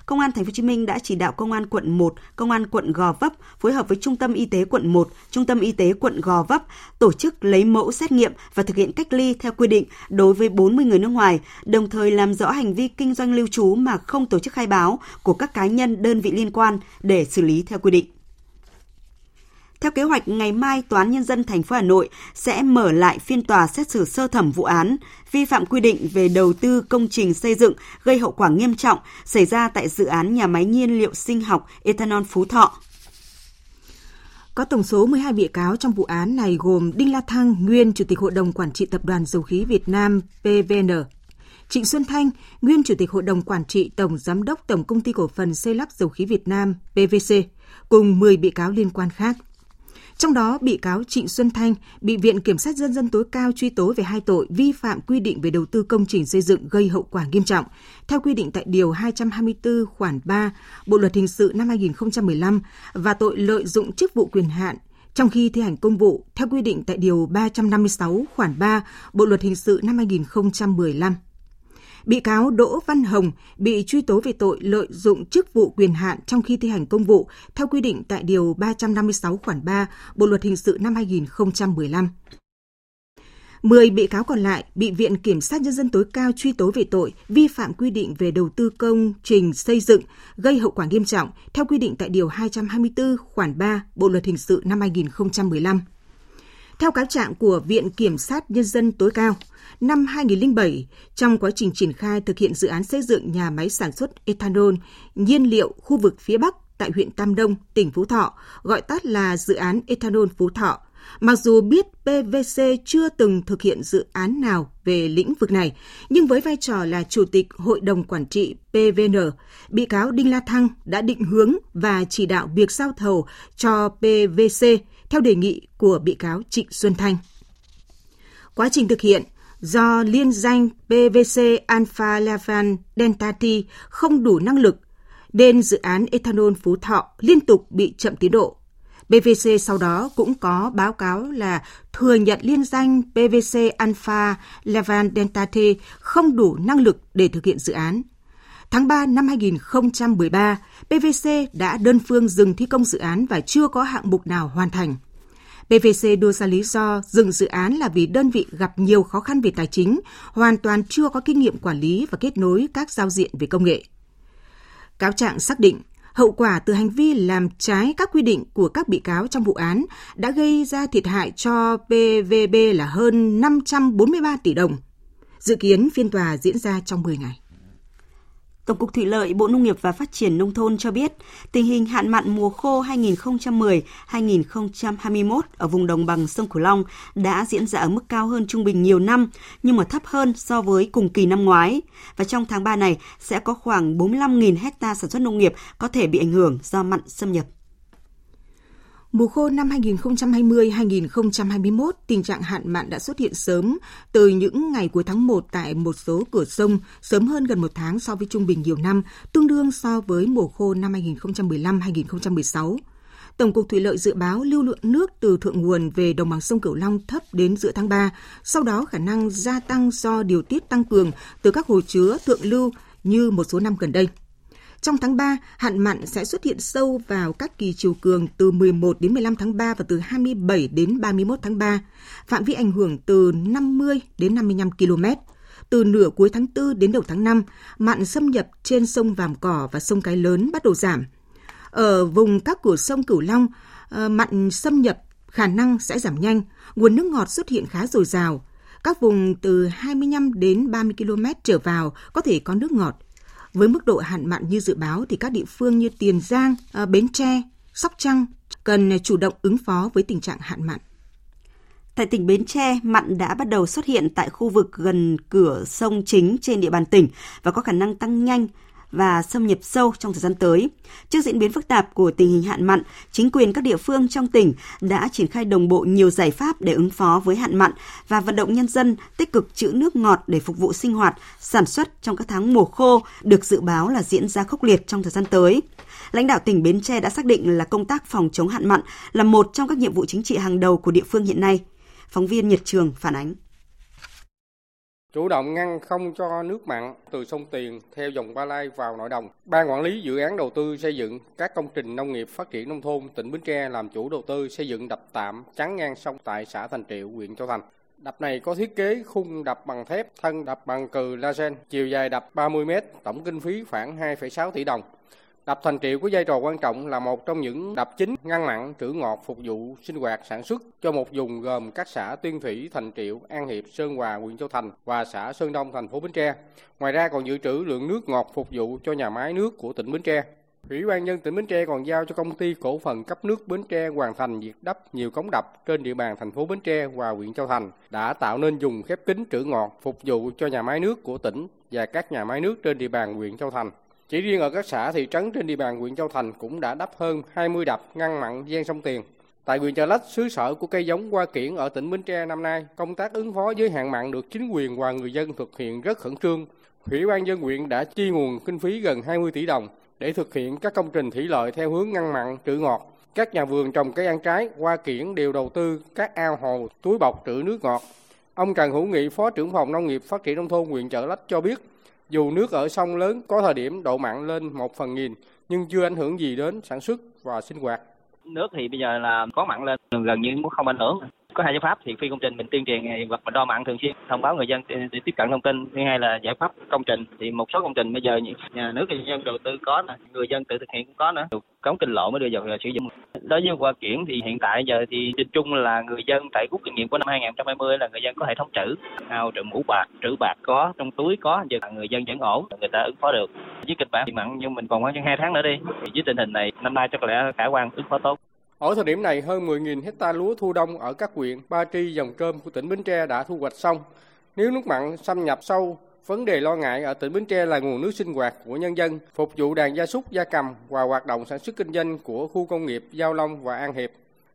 Công an Thành phố Hồ Chí Minh đã chỉ đạo Công an quận 1, Công an quận Gò Vấp phối hợp với Trung tâm Y tế quận 1, Trung tâm Y tế quận Gò Vấp tổ chức lấy mẫu xét nghiệm và thực hiện cách ly theo quy định đối với 40 người nước ngoài, đồng thời làm rõ hành vi kinh doanh lưu trú mà không tổ chức khai báo của các cá nhân đơn vị liên quan để xử lý theo quy định. Theo kế hoạch, ngày mai Tòa án Nhân dân thành phố Hà Nội sẽ mở lại phiên tòa xét xử sơ thẩm vụ án vi phạm quy định về đầu tư công trình xây dựng gây hậu quả nghiêm trọng xảy ra tại dự án nhà máy nhiên liệu sinh học ethanol Phú Thọ. Có tổng số 12 bị cáo trong vụ án này gồm Đinh La Thăng, nguyên Chủ tịch Hội đồng Quản trị Tập đoàn Dầu khí Việt Nam PVN, Trịnh Xuân Thanh, nguyên Chủ tịch Hội đồng Quản trị Tổng Giám đốc Tổng Công ty Cổ phần Xây lắp Dầu khí Việt Nam PVC, cùng 10 bị cáo liên quan khác. Trong đó, bị cáo Trịnh Xuân Thanh bị Viện Kiểm sát Nhân dân tối cao truy tố về hai tội vi phạm quy định về đầu tư công trình xây dựng gây hậu quả nghiêm trọng, theo quy định tại Điều 224 khoản 3 Bộ Luật Hình sự năm 2015 và tội lợi dụng chức vụ quyền hạn trong khi thi hành công vụ theo quy định tại Điều 356 khoản 3 Bộ Luật Hình sự năm 2015. Bị cáo Đỗ Văn Hồng bị truy tố về tội lợi dụng chức vụ quyền hạn trong khi thi hành công vụ theo quy định tại Điều 356 khoản 3 Bộ Luật Hình sự năm 2015. 10 bị cáo còn lại bị Viện Kiểm sát Nhân dân tối cao truy tố về tội vi phạm quy định về đầu tư công, trình, xây dựng, gây hậu quả nghiêm trọng theo quy định tại Điều 224 khoản 3 Bộ Luật Hình sự năm 2015. Theo cáo trạng của Viện Kiểm sát Nhân dân tối cao, năm 2007, trong quá trình triển khai thực hiện dự án xây dựng nhà máy sản xuất ethanol, nhiên liệu khu vực phía Bắc tại huyện Tam Đông, tỉnh Phú Thọ, gọi tắt là dự án ethanol Phú Thọ. Mặc dù biết PVC chưa từng thực hiện dự án nào về lĩnh vực này, nhưng với vai trò là Chủ tịch Hội đồng Quản trị PVN, bị cáo Đinh La Thăng đã định hướng và chỉ đạo việc giao thầu cho PVC theo đề nghị của bị cáo Trịnh Xuân Thanh. Quá trình thực hiện, do liên danh PVC Alpha Lavan Delta T không đủ năng lực, nên dự án ethanol Phú Thọ liên tục bị chậm tiến độ. PVC sau đó cũng có báo cáo là thừa nhận liên danh PVC Alpha Levan Delta T không đủ năng lực để thực hiện dự án. Tháng 3 năm 2013, PVC đã đơn phương dừng thi công dự án và chưa có hạng mục nào hoàn thành. PVC đưa ra lý do dừng dự án là vì đơn vị gặp nhiều khó khăn về tài chính, hoàn toàn chưa có kinh nghiệm quản lý và kết nối các giao diện về công nghệ. Cáo trạng xác định hậu quả từ hành vi làm trái các quy định của các bị cáo trong vụ án đã gây ra thiệt hại cho PVB là hơn 543 tỷ đồng. Dự kiến phiên tòa diễn ra trong 10 ngày. Tổng cục Thủy lợi, Bộ Nông nghiệp và Phát triển Nông thôn cho biết, tình hình hạn mặn mùa khô 2010-2021 ở vùng đồng bằng sông Cửu Long đã diễn ra ở mức cao hơn trung bình nhiều năm, nhưng mà thấp hơn so với cùng kỳ năm ngoái. Và trong tháng 3 này sẽ có khoảng 45.000 hecta sản xuất nông nghiệp có thể bị ảnh hưởng do mặn xâm nhập. Mùa khô năm 2020-2021, tình trạng hạn mặn đã xuất hiện sớm từ những ngày cuối tháng 1 tại một số cửa sông, sớm hơn gần một tháng so với trung bình nhiều năm, tương đương so với mùa khô năm 2015-2016. Tổng cục Thủy lợi dự báo lưu lượng nước từ thượng nguồn về đồng bằng sông Cửu Long thấp đến giữa tháng 3, sau đó khả năng gia tăng do điều tiết tăng cường từ các hồ chứa thượng lưu như một số năm gần đây. Trong tháng 3, hạn mặn sẽ xuất hiện sâu vào các kỳ chiều cường từ 11 đến 15 tháng 3 và từ 27 đến 31 tháng 3. Phạm vi ảnh hưởng từ 50 đến 55 km. Từ nửa cuối tháng 4 đến đầu tháng 5, mặn xâm nhập trên sông Vàm Cỏ và sông Cái Lớn bắt đầu giảm. Ở vùng các cửa sông Cửu Long, ờ, mặn xâm nhập khả năng sẽ giảm nhanh, nguồn nước ngọt xuất hiện khá dồi dào. Các vùng từ 25 đến 30 km trở vào có thể có nước ngọt. Với mức độ hạn mặn như dự báo thì các địa phương như Tiền Giang, ờ, Bến Tre, Sóc Trăng cần ờ, chủ động ứng phó với tình trạng hạn mặn. Tại tỉnh Bến Tre, mặn đã bắt đầu xuất hiện tại khu vực gần cửa sông chính trên địa bàn tỉnh và có khả năng tăng nhanh và xâm nhập sâu trong thời gian tới. Trước diễn biến phức tạp của tình hình hạn mặn, chính quyền các địa phương trong tỉnh đã triển khai đồng bộ nhiều giải pháp để ứng phó với hạn mặn và vận động nhân dân tích cực trữ nước ngọt để phục vụ sinh hoạt, sản xuất trong các tháng mùa khô được dự báo là diễn ra khốc liệt trong thời gian tới. Lãnh đạo tỉnh Bến Tre đã xác định là công tác phòng chống hạn mặn là một trong các nhiệm vụ chính trị hàng đầu của địa phương hiện nay. Phóng viên Nhật Trường phản ánh chủ động ngăn không cho nước mặn từ sông Tiền theo dòng Ba Lai vào nội đồng. Ban quản lý dự án đầu tư xây dựng các công trình nông nghiệp phát triển nông thôn tỉnh Bến Tre làm chủ đầu tư xây dựng đập tạm chắn ngang sông tại xã Thành Triệu, huyện Châu Thành. Đập này có thiết kế khung đập bằng thép, thân đập bằng cừ lasen, chiều dài đập 30 m, tổng kinh phí khoảng 2,6 tỷ đồng. Đập Thành Triệu có vai trò quan trọng là một trong những đập chính ngăn mặn trữ ngọt phục vụ sinh hoạt sản xuất cho một vùng gồm các xã Tuyên Thủy, Thành Triệu, An Hiệp, Sơn Hòa, huyện Châu Thành và xã Sơn Đông, thành phố Bến Tre. Ngoài ra còn dự trữ lượng nước ngọt phục vụ cho nhà máy nước của tỉnh Bến Tre. Ủy ban nhân tỉnh Bến Tre còn giao cho công ty cổ phần cấp nước Bến Tre hoàn thành việc đắp nhiều cống đập trên địa bàn thành phố Bến Tre và huyện Châu Thành đã tạo nên dùng khép kín trữ ngọt phục vụ cho nhà máy nước của tỉnh và các nhà máy nước trên địa bàn huyện Châu Thành. Chỉ riêng ở các xã thị trấn trên địa bàn huyện Châu Thành cũng đã đắp hơn 20 đập ngăn mặn gian sông Tiền. Tại huyện Chợ Lách, xứ sở của cây giống hoa kiển ở tỉnh Bến Tre năm nay, công tác ứng phó với hạn mặn được chính quyền và người dân thực hiện rất khẩn trương. Ủy ban dân huyện đã chi nguồn kinh phí gần 20 tỷ đồng để thực hiện các công trình thủy lợi theo hướng ngăn mặn trữ ngọt. Các nhà vườn trồng cây ăn trái, hoa kiển đều đầu tư các ao hồ, túi bọc trữ nước ngọt. Ông Trần Hữu Nghị, Phó trưởng phòng Nông nghiệp Phát triển Nông thôn huyện Chợ Lách cho biết, dù nước ở sông lớn có thời điểm độ mặn lên một phần nghìn, nhưng chưa ảnh hưởng gì đến sản xuất và sinh hoạt. Nước thì bây giờ là có mặn lên gần như không ảnh hưởng có hai giải pháp. Thì phi công trình mình tuyên truyền à, hoặc mình đo mặn thường xuyên, thông báo người dân để tiếp cận thông tin. Thứ hai là giải pháp công trình. Thì một số công trình bây giờ nhà nước thì dân đầu tư có nè, người dân tự thực hiện cũng có nữa. Cống kinh lộ mới đưa vào à, sử dụng. Đối với qua kiển thì hiện tại giờ thì nhìn chung là người dân tại rút kinh nghiệm của năm 2020 là người dân có hệ thống trữ. Ao trữ mũ bạc, trữ bạc có, trong túi có, giờ người dân vẫn ổn, người ta ứng phó được. Với kịch bản thì mặn nhưng mình còn khoảng hai tháng nữa đi. Thì với tình hình này, năm nay chắc có lẽ khả quan, ứng phó tốt ở thời điểm này, hơn 10.000 hecta lúa thu đông ở các huyện Ba Tri, Dòng Trơm của tỉnh Bến Tre đã thu hoạch xong. Nếu nước mặn xâm nhập sâu, vấn đề lo ngại ở tỉnh Bến Tre là nguồn nước sinh hoạt của nhân dân, phục vụ đàn gia súc, gia cầm và hoạt động sản xuất kinh doanh của khu công nghiệp Giao Long và An Hiệp.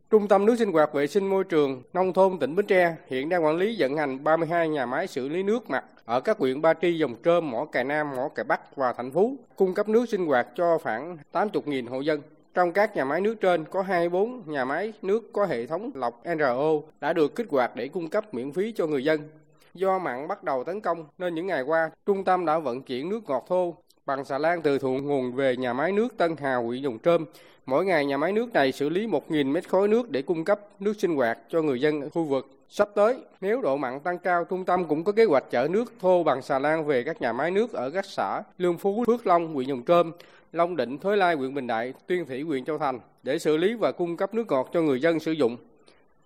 Trung tâm nước sinh hoạt vệ sinh môi trường nông thôn tỉnh Bến Tre hiện đang quản lý vận hành 32 nhà máy xử lý nước mặt ở các huyện Ba Tri, Dòng Trơm, Mỏ Cày Nam, Mỏ Cày Bắc và Thành Phú, cung cấp nước sinh hoạt cho khoảng 80.000 hộ dân. Trong các nhà máy nước trên có 24 nhà máy nước có hệ thống lọc NRO đã được kích hoạt để cung cấp miễn phí cho người dân. Do mặn bắt đầu tấn công nên những ngày qua, trung tâm đã vận chuyển nước ngọt thô bằng xà lan từ thượng nguồn về nhà máy nước Tân Hào, huyện Đồng Trơm. Mỗi ngày nhà máy nước này xử lý 1.000 mét khối nước để cung cấp nước sinh hoạt cho người dân ở khu vực. Sắp tới, nếu độ mặn tăng cao, trung tâm cũng có kế hoạch chở nước thô bằng xà lan về các nhà máy nước ở các xã Lương Phú, Phước Long, huyện Đồng Trơm, Long Định, Thới Lai, huyện Bình Đại, Tuyên Thủy, huyện Châu Thành để xử lý và cung cấp nước ngọt cho người dân sử dụng.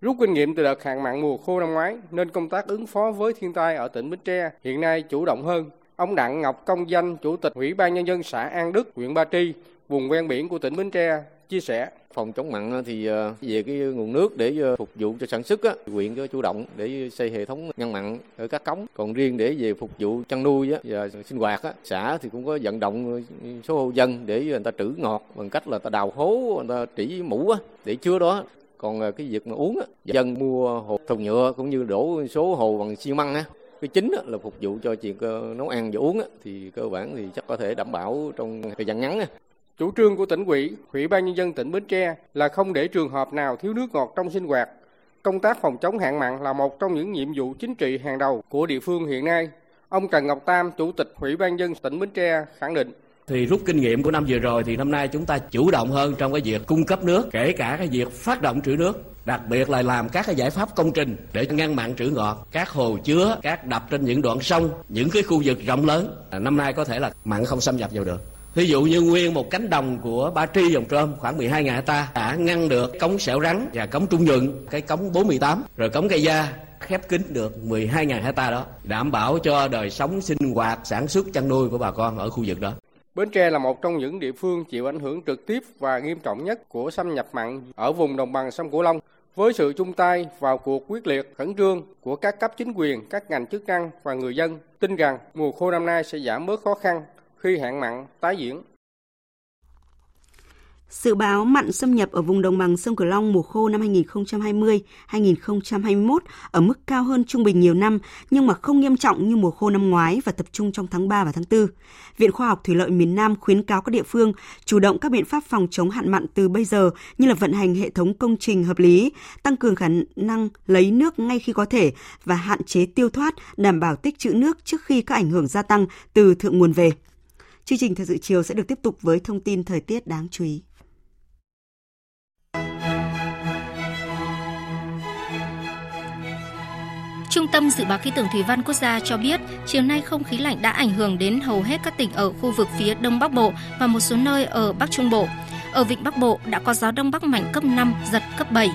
Rút kinh nghiệm từ đợt hạn mặn mùa khô năm ngoái nên công tác ứng phó với thiên tai ở tỉnh Bến Tre hiện nay chủ động hơn. Ông Đặng Ngọc Công Danh, Chủ tịch Ủy ban Nhân dân xã An Đức, huyện Ba Tri, vùng ven biển của tỉnh Bến Tre, chia sẻ. Phòng chống mặn ờ, thì ờ, về cái nguồn nước để ờ, phục vụ cho sản xuất á, huyện có chủ động để xây hệ thống ngăn mặn ở các cống. Còn riêng để về phục vụ chăn nuôi á, và sinh hoạt á, xã thì cũng có vận động số hộ dân để người ta trữ ngọt bằng cách là ta đào hố người ta trĩ mũ á, để chứa đó. Còn cái việc mà uống á, dân mua hộp thùng nhựa cũng như đổ số hồ bằng xi măng á. Cái chính là phục vụ cho chuyện nấu ăn và uống thì cơ bản thì chắc có thể đảm bảo trong thời gian ngắn Chủ trương của tỉnh ủy, Ủy ban nhân dân tỉnh Bến Tre là không để trường hợp nào thiếu nước ngọt trong sinh hoạt. Công tác phòng chống hạn mặn là một trong những nhiệm vụ chính trị hàng đầu của địa phương hiện nay. Ông Trần Ngọc Tam, Chủ tịch Ủy ban nhân dân tỉnh Bến Tre khẳng định thì rút kinh nghiệm của năm vừa rồi thì năm nay chúng ta chủ động hơn trong cái việc cung cấp nước, kể cả cái việc phát động trữ nước, đặc biệt là làm các cái giải pháp công trình để ngăn mặn trữ ngọt, các hồ chứa, các đập trên những đoạn sông, những cái khu vực rộng lớn. Năm nay có thể là mặn không xâm nhập vào được. Ví dụ như nguyên một cánh đồng của Ba Tri dòng Trôm khoảng 12 ngàn hecta đã ngăn được cống sẹo rắn và cống trung nhuận, cái cống 48 rồi cống cây da khép kín được 12 ngàn hecta đó, đảm bảo cho đời sống sinh hoạt, sản xuất chăn nuôi của bà con ở khu vực đó. Bến Tre là một trong những địa phương chịu ảnh hưởng trực tiếp và nghiêm trọng nhất của xâm nhập mặn ở vùng đồng bằng sông Cửu Long. Với sự chung tay vào cuộc quyết liệt, khẩn trương của các cấp chính quyền, các ngành chức năng và người dân, tin rằng mùa khô năm nay sẽ giảm bớt khó khăn khi hạn mặn tái diễn. Dự báo mặn xâm nhập ở vùng đồng bằng sông Cửu Long mùa khô năm 2020-2021 ở mức cao hơn trung bình nhiều năm nhưng mà không nghiêm trọng như mùa khô năm ngoái và tập trung trong tháng 3 và tháng 4. Viện Khoa học Thủy lợi miền Nam khuyến cáo các địa phương chủ động các biện pháp phòng chống hạn mặn từ bây giờ như là vận hành hệ thống công trình hợp lý, tăng cường khả năng lấy nước ngay khi có thể và hạn chế tiêu thoát, đảm bảo tích trữ nước trước khi các ảnh hưởng gia tăng từ thượng nguồn về. Chương trình thời sự chiều sẽ được tiếp tục với thông tin thời tiết đáng chú ý. Trung tâm Dự báo Khí tượng Thủy văn Quốc gia cho biết, chiều nay không khí lạnh đã ảnh hưởng đến hầu hết các tỉnh ở khu vực phía Đông Bắc Bộ và một số nơi ở Bắc Trung Bộ. Ở Vịnh Bắc Bộ đã có gió Đông Bắc mạnh cấp 5, giật cấp 7.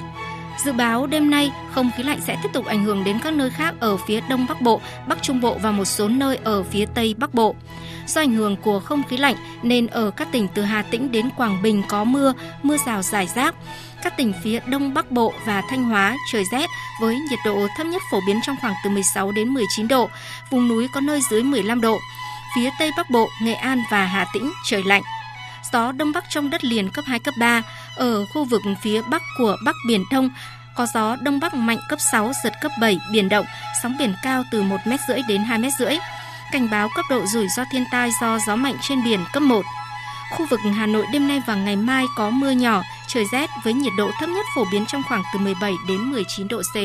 Dự báo đêm nay, không khí lạnh sẽ tiếp tục ảnh hưởng đến các nơi khác ở phía Đông Bắc Bộ, Bắc Trung Bộ và một số nơi ở phía Tây Bắc Bộ. Do ảnh hưởng của không khí lạnh nên ở các tỉnh từ Hà Tĩnh đến Quảng Bình có mưa, mưa rào rải rác. Các tỉnh phía Đông Bắc Bộ và Thanh Hóa trời rét với nhiệt độ thấp nhất phổ biến trong khoảng từ 16 đến 19 độ, vùng núi có nơi dưới 15 độ. Phía Tây Bắc Bộ, Nghệ An và Hà Tĩnh trời lạnh. Gió Đông Bắc trong đất liền cấp 2, cấp 3. Ở khu vực phía Bắc của Bắc Biển Đông có gió Đông Bắc mạnh cấp 6, giật cấp 7, biển động, sóng biển cao từ 1 mét rưỡi đến 2 mét rưỡi cảnh báo cấp độ rủi ro thiên tai do gió mạnh trên biển cấp 1. Khu vực Hà Nội đêm nay và ngày mai có mưa nhỏ, trời rét với nhiệt độ thấp nhất phổ biến trong khoảng từ 17 đến 19 độ C.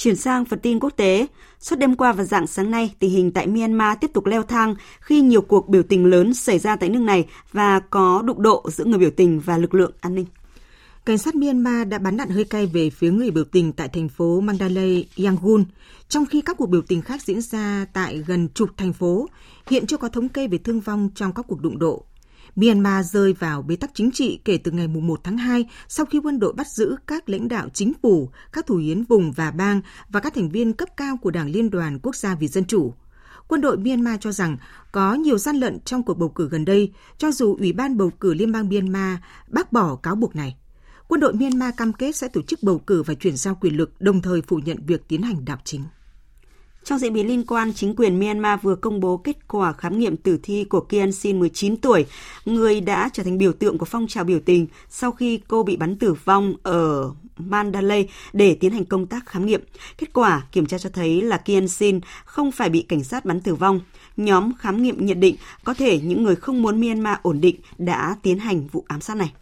Chuyển sang phần tin quốc tế, suốt đêm qua và dạng sáng nay, tình hình tại Myanmar tiếp tục leo thang khi nhiều cuộc biểu tình lớn xảy ra tại nước này và có đụng độ giữa người biểu tình và lực lượng an ninh cảnh sát Myanmar đã bắn đạn hơi cay về phía người biểu tình tại thành phố Mandalay, Yangon, trong khi các cuộc biểu tình khác diễn ra tại gần chục thành phố. Hiện chưa có thống kê về thương vong trong các cuộc đụng độ. Myanmar rơi vào bế tắc chính trị kể từ ngày 1 tháng 2 sau khi quân đội bắt giữ các lãnh đạo chính phủ, các thủ hiến vùng và bang và các thành viên cấp cao của Đảng Liên đoàn Quốc gia vì Dân Chủ. Quân đội Myanmar cho rằng có nhiều gian lận trong cuộc bầu cử gần đây, cho dù Ủy ban bầu cử Liên bang Myanmar bác bỏ cáo buộc này quân đội Myanmar cam kết sẽ tổ chức bầu cử và chuyển giao quyền lực, đồng thời phủ nhận việc tiến hành đảo chính. Trong diễn biến liên quan, chính quyền Myanmar vừa công bố kết quả khám nghiệm tử thi của Kian Sin 19 tuổi, người đã trở thành biểu tượng của phong trào biểu tình sau khi cô bị bắn tử vong ở Mandalay để tiến hành công tác khám nghiệm. Kết quả kiểm tra cho thấy là Kian Sin không phải bị cảnh sát bắn tử vong. Nhóm khám nghiệm nhận định có thể những người không muốn Myanmar ổn định đã tiến hành vụ ám sát này.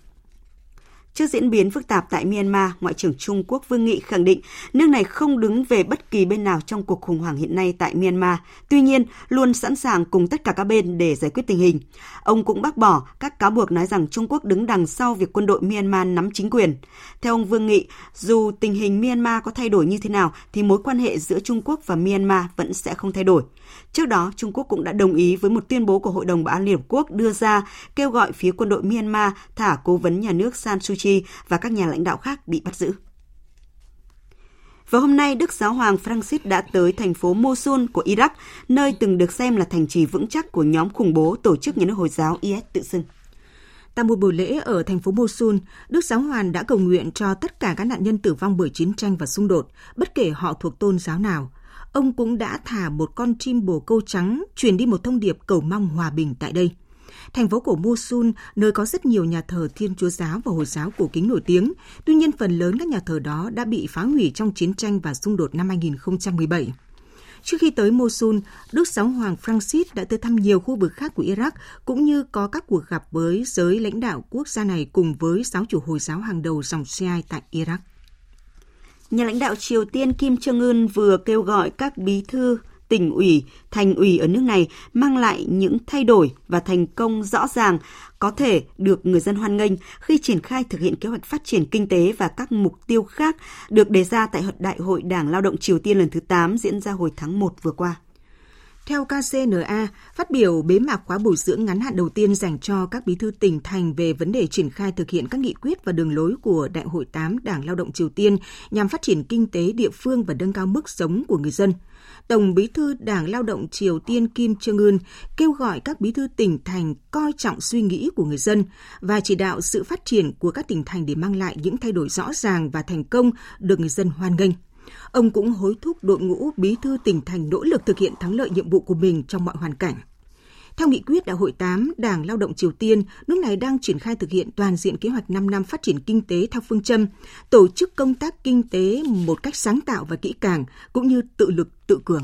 Trước diễn biến phức tạp tại Myanmar, Ngoại trưởng Trung Quốc Vương Nghị khẳng định nước này không đứng về bất kỳ bên nào trong cuộc khủng hoảng hiện nay tại Myanmar, tuy nhiên luôn sẵn sàng cùng tất cả các bên để giải quyết tình hình. Ông cũng bác bỏ các cáo buộc nói rằng Trung Quốc đứng đằng sau việc quân đội Myanmar nắm chính quyền. Theo ông Vương Nghị, dù tình hình Myanmar có thay đổi như thế nào thì mối quan hệ giữa Trung Quốc và Myanmar vẫn sẽ không thay đổi. Trước đó, Trung Quốc cũng đã đồng ý với một tuyên bố của Hội đồng Bảo an Liên Hợp Quốc đưa ra kêu gọi phía quân đội Myanmar thả cố vấn nhà nước San Suu Kyi và các nhà lãnh đạo khác bị bắt giữ. Và hôm nay, Đức Giáo hoàng Francis đã tới thành phố Mosul của Iraq, nơi từng được xem là thành trì vững chắc của nhóm khủng bố tổ chức nhà nước Hồi giáo IS tự xưng. Tại một buổi lễ ở thành phố Mosul, Đức Giáo Hoàng đã cầu nguyện cho tất cả các nạn nhân tử vong bởi chiến tranh và xung đột, bất kể họ thuộc tôn giáo nào. Ông cũng đã thả một con chim bồ câu trắng truyền đi một thông điệp cầu mong hòa bình tại đây. Thành phố cổ Mosul, nơi có rất nhiều nhà thờ Thiên Chúa giáo và Hồi giáo cổ kính nổi tiếng, tuy nhiên phần lớn các nhà thờ đó đã bị phá hủy trong chiến tranh và xung đột năm 2017. Trước khi tới Mosul, Đức Giáo hoàng Francis đã tới thăm nhiều khu vực khác của Iraq, cũng như có các cuộc gặp với giới lãnh đạo quốc gia này cùng với giáo chủ Hồi giáo hàng đầu dòng Shiite tại Iraq. Nhà lãnh đạo Triều Tiên Kim Jong-un vừa kêu gọi các bí thư tỉnh ủy, thành ủy ở nước này mang lại những thay đổi và thành công rõ ràng có thể được người dân hoan nghênh khi triển khai thực hiện kế hoạch phát triển kinh tế và các mục tiêu khác được đề ra tại Đại hội Đảng Lao động Triều Tiên lần thứ 8 diễn ra hồi tháng 1 vừa qua. Theo KCNA, phát biểu bế mạc khóa bồi dưỡng ngắn hạn đầu tiên dành cho các bí thư tỉnh thành về vấn đề triển khai thực hiện các nghị quyết và đường lối của Đại hội 8 Đảng Lao động Triều Tiên nhằm phát triển kinh tế địa phương và nâng cao mức sống của người dân. Tổng Bí thư Đảng Lao động Triều Tiên Kim Jong-un kêu gọi các bí thư tỉnh thành coi trọng suy nghĩ của người dân và chỉ đạo sự phát triển của các tỉnh thành để mang lại những thay đổi rõ ràng và thành công được người dân hoan nghênh. Ông cũng hối thúc đội ngũ bí thư tỉnh thành nỗ lực thực hiện thắng lợi nhiệm vụ của mình trong mọi hoàn cảnh. Theo nghị quyết Đại hội 8 Đảng Lao động Triều Tiên, nước này đang triển khai thực hiện toàn diện kế hoạch 5 năm phát triển kinh tế theo phương châm tổ chức công tác kinh tế một cách sáng tạo và kỹ càng cũng như tự lực tự cường.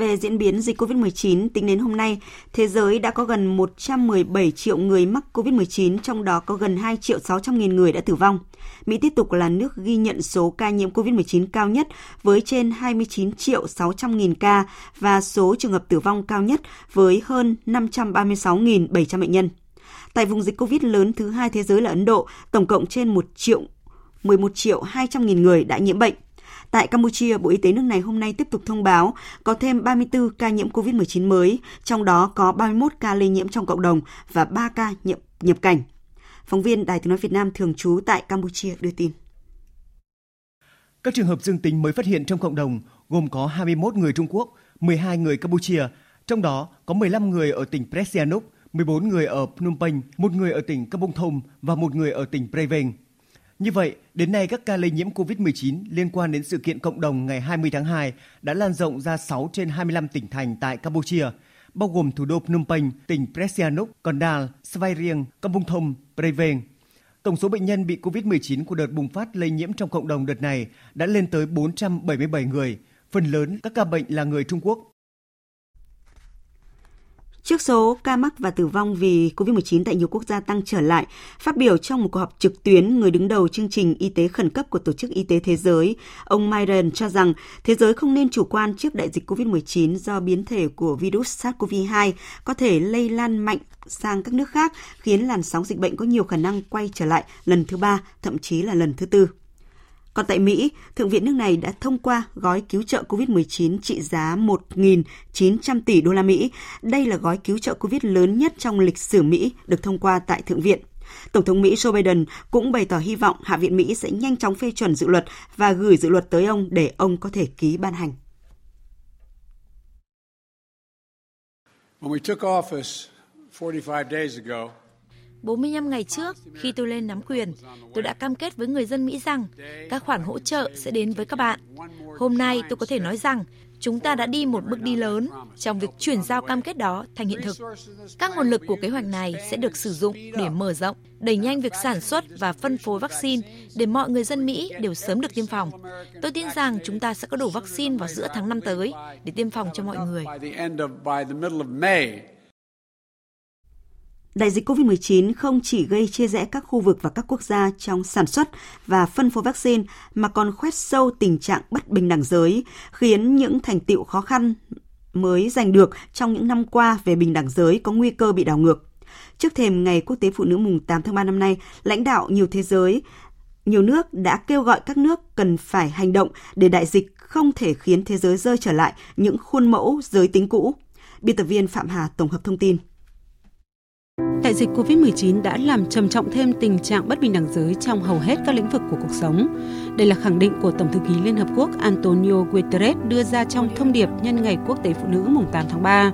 Về diễn biến dịch COVID-19, tính đến hôm nay, thế giới đã có gần 117 triệu người mắc COVID-19, trong đó có gần 2 triệu 600 nghìn người đã tử vong. Mỹ tiếp tục là nước ghi nhận số ca nhiễm COVID-19 cao nhất với trên 29 triệu 600 nghìn ca và số trường hợp tử vong cao nhất với hơn 536.700 bệnh nhân. Tại vùng dịch COVID lớn thứ hai thế giới là Ấn Độ, tổng cộng trên 1 triệu 11 triệu 200 nghìn người đã nhiễm bệnh. Tại Campuchia, Bộ Y tế nước này hôm nay tiếp tục thông báo có thêm 34 ca nhiễm COVID-19 mới, trong đó có 31 ca lây nhiễm trong cộng đồng và 3 ca nhập, nhập cảnh. Phóng viên Đài tiếng nói Việt Nam thường trú tại Campuchia đưa tin. Các trường hợp dương tính mới phát hiện trong cộng đồng gồm có 21 người Trung Quốc, 12 người Campuchia, trong đó có 15 người ở tỉnh Presianuk, 14 người ở Phnom Penh, một người ở tỉnh Kampong Thom và một người ở tỉnh Preven. Như vậy, đến nay các ca lây nhiễm COVID-19 liên quan đến sự kiện cộng đồng ngày 20 tháng 2 đã lan rộng ra 6 trên 25 tỉnh thành tại Campuchia, bao gồm thủ đô Phnom Penh, tỉnh Presianuk, Kondal, Svay Rieng, Kampong Thom, Preven. Tổng số bệnh nhân bị COVID-19 của đợt bùng phát lây nhiễm trong cộng đồng đợt này đã lên tới 477 người, phần lớn các ca bệnh là người Trung Quốc. Trước số ca mắc và tử vong vì COVID-19 tại nhiều quốc gia tăng trở lại, phát biểu trong một cuộc họp trực tuyến, người đứng đầu chương trình y tế khẩn cấp của Tổ chức Y tế Thế giới, ông Myron cho rằng thế giới không nên chủ quan trước đại dịch COVID-19 do biến thể của virus SARS-CoV-2 có thể lây lan mạnh sang các nước khác, khiến làn sóng dịch bệnh có nhiều khả năng quay trở lại lần thứ ba, thậm chí là lần thứ tư. Còn tại Mỹ, Thượng viện nước này đã thông qua gói cứu trợ COVID-19 trị giá 1.900 tỷ đô la Mỹ. Đây là gói cứu trợ COVID lớn nhất trong lịch sử Mỹ được thông qua tại Thượng viện. Tổng thống Mỹ Joe Biden cũng bày tỏ hy vọng Hạ viện Mỹ sẽ nhanh chóng phê chuẩn dự luật và gửi dự luật tới ông để ông có thể ký ban hành. When we took office 45 days ago, 45 ngày trước, khi tôi lên nắm quyền, tôi đã cam kết với người dân Mỹ rằng các khoản hỗ trợ sẽ đến với các bạn. Hôm nay tôi có thể nói rằng chúng ta đã đi một bước đi lớn trong việc chuyển giao cam kết đó thành hiện thực. Các nguồn lực của kế hoạch này sẽ được sử dụng để mở rộng, đẩy nhanh việc sản xuất và phân phối vaccine để mọi người dân Mỹ đều sớm được tiêm phòng. Tôi tin rằng chúng ta sẽ có đủ vaccine vào giữa tháng năm tới để tiêm phòng cho mọi người. Đại dịch COVID-19 không chỉ gây chia rẽ các khu vực và các quốc gia trong sản xuất và phân phối vaccine mà còn khoét sâu tình trạng bất bình đẳng giới, khiến những thành tiệu khó khăn mới giành được trong những năm qua về bình đẳng giới có nguy cơ bị đảo ngược. Trước thềm Ngày Quốc tế Phụ nữ mùng 8 tháng 3 năm nay, lãnh đạo nhiều thế giới, nhiều nước đã kêu gọi các nước cần phải hành động để đại dịch không thể khiến thế giới rơi trở lại những khuôn mẫu giới tính cũ. Biên tập viên Phạm Hà tổng hợp thông tin. Đại dịch COVID-19 đã làm trầm trọng thêm tình trạng bất bình đẳng giới trong hầu hết các lĩnh vực của cuộc sống. Đây là khẳng định của Tổng thư ký Liên Hợp Quốc Antonio Guterres đưa ra trong thông điệp nhân ngày Quốc tế Phụ nữ mùng 8 tháng 3.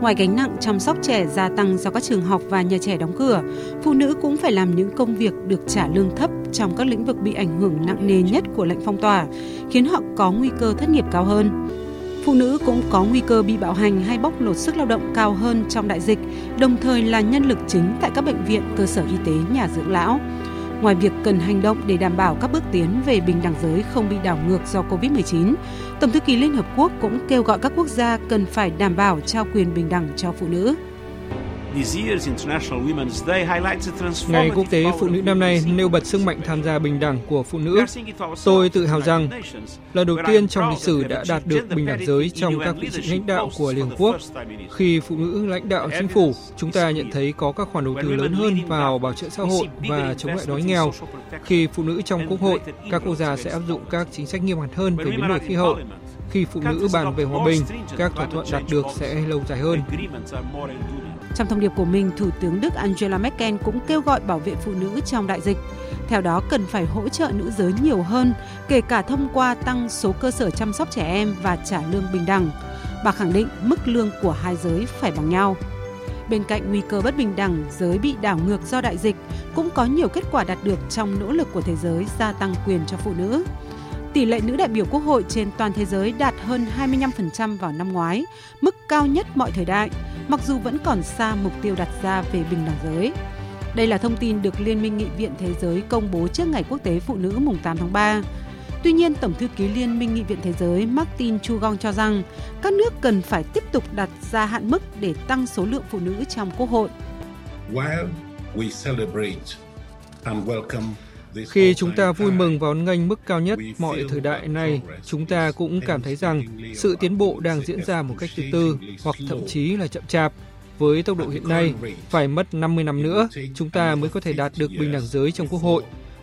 Ngoài gánh nặng chăm sóc trẻ gia tăng do các trường học và nhà trẻ đóng cửa, phụ nữ cũng phải làm những công việc được trả lương thấp trong các lĩnh vực bị ảnh hưởng nặng nề nhất của lệnh phong tỏa, khiến họ có nguy cơ thất nghiệp cao hơn. Phụ nữ cũng có nguy cơ bị bạo hành hay bóc lột sức lao động cao hơn trong đại dịch, đồng thời là nhân lực chính tại các bệnh viện, cơ sở y tế, nhà dưỡng lão. Ngoài việc cần hành động để đảm bảo các bước tiến về bình đẳng giới không bị đảo ngược do Covid-19, Tổng thư ký Liên Hợp Quốc cũng kêu gọi các quốc gia cần phải đảm bảo trao quyền bình đẳng cho phụ nữ. Ngày Quốc tế Phụ nữ năm nay nêu bật sức mạnh tham gia bình đẳng của phụ nữ. Tôi tự hào rằng, lần đầu tiên trong lịch sử đã đạt được bình đẳng giới trong các vị trí lãnh đạo của Liên Hợp Quốc. Khi phụ nữ lãnh đạo chính phủ, chúng ta nhận thấy có các khoản đầu tư lớn hơn vào bảo trợ xã hội và chống lại đói nghèo. Khi phụ nữ trong Quốc hội, các quốc gia sẽ áp dụng các chính sách nghiêm ngặt hơn về biến đổi khí hậu. Khi phụ nữ bàn về hòa bình, các thỏa thuận đạt được sẽ lâu dài hơn. Trong thông điệp của mình, Thủ tướng Đức Angela Merkel cũng kêu gọi bảo vệ phụ nữ trong đại dịch. Theo đó, cần phải hỗ trợ nữ giới nhiều hơn, kể cả thông qua tăng số cơ sở chăm sóc trẻ em và trả lương bình đẳng. Bà khẳng định mức lương của hai giới phải bằng nhau. Bên cạnh nguy cơ bất bình đẳng, giới bị đảo ngược do đại dịch, cũng có nhiều kết quả đạt được trong nỗ lực của thế giới gia tăng quyền cho phụ nữ. Tỷ lệ nữ đại biểu Quốc hội trên toàn thế giới đạt hơn 25% vào năm ngoái, mức cao nhất mọi thời đại, mặc dù vẫn còn xa mục tiêu đặt ra về bình đẳng giới. Đây là thông tin được Liên minh Nghị viện Thế giới công bố trước Ngày Quốc tế Phụ nữ mùng 8 tháng 3. Tuy nhiên, Tổng thư ký Liên minh Nghị viện Thế giới Martin Chugong cho rằng các nước cần phải tiếp tục đặt ra hạn mức để tăng số lượng phụ nữ trong Quốc hội. While we celebrate and welcome khi chúng ta vui mừng và hoan mức cao nhất mọi thời đại này, chúng ta cũng cảm thấy rằng sự tiến bộ đang diễn ra một cách từ từ hoặc thậm chí là chậm chạp. Với tốc độ hiện nay, phải mất 50 năm nữa, chúng ta mới có thể đạt được bình đẳng giới trong Quốc hội.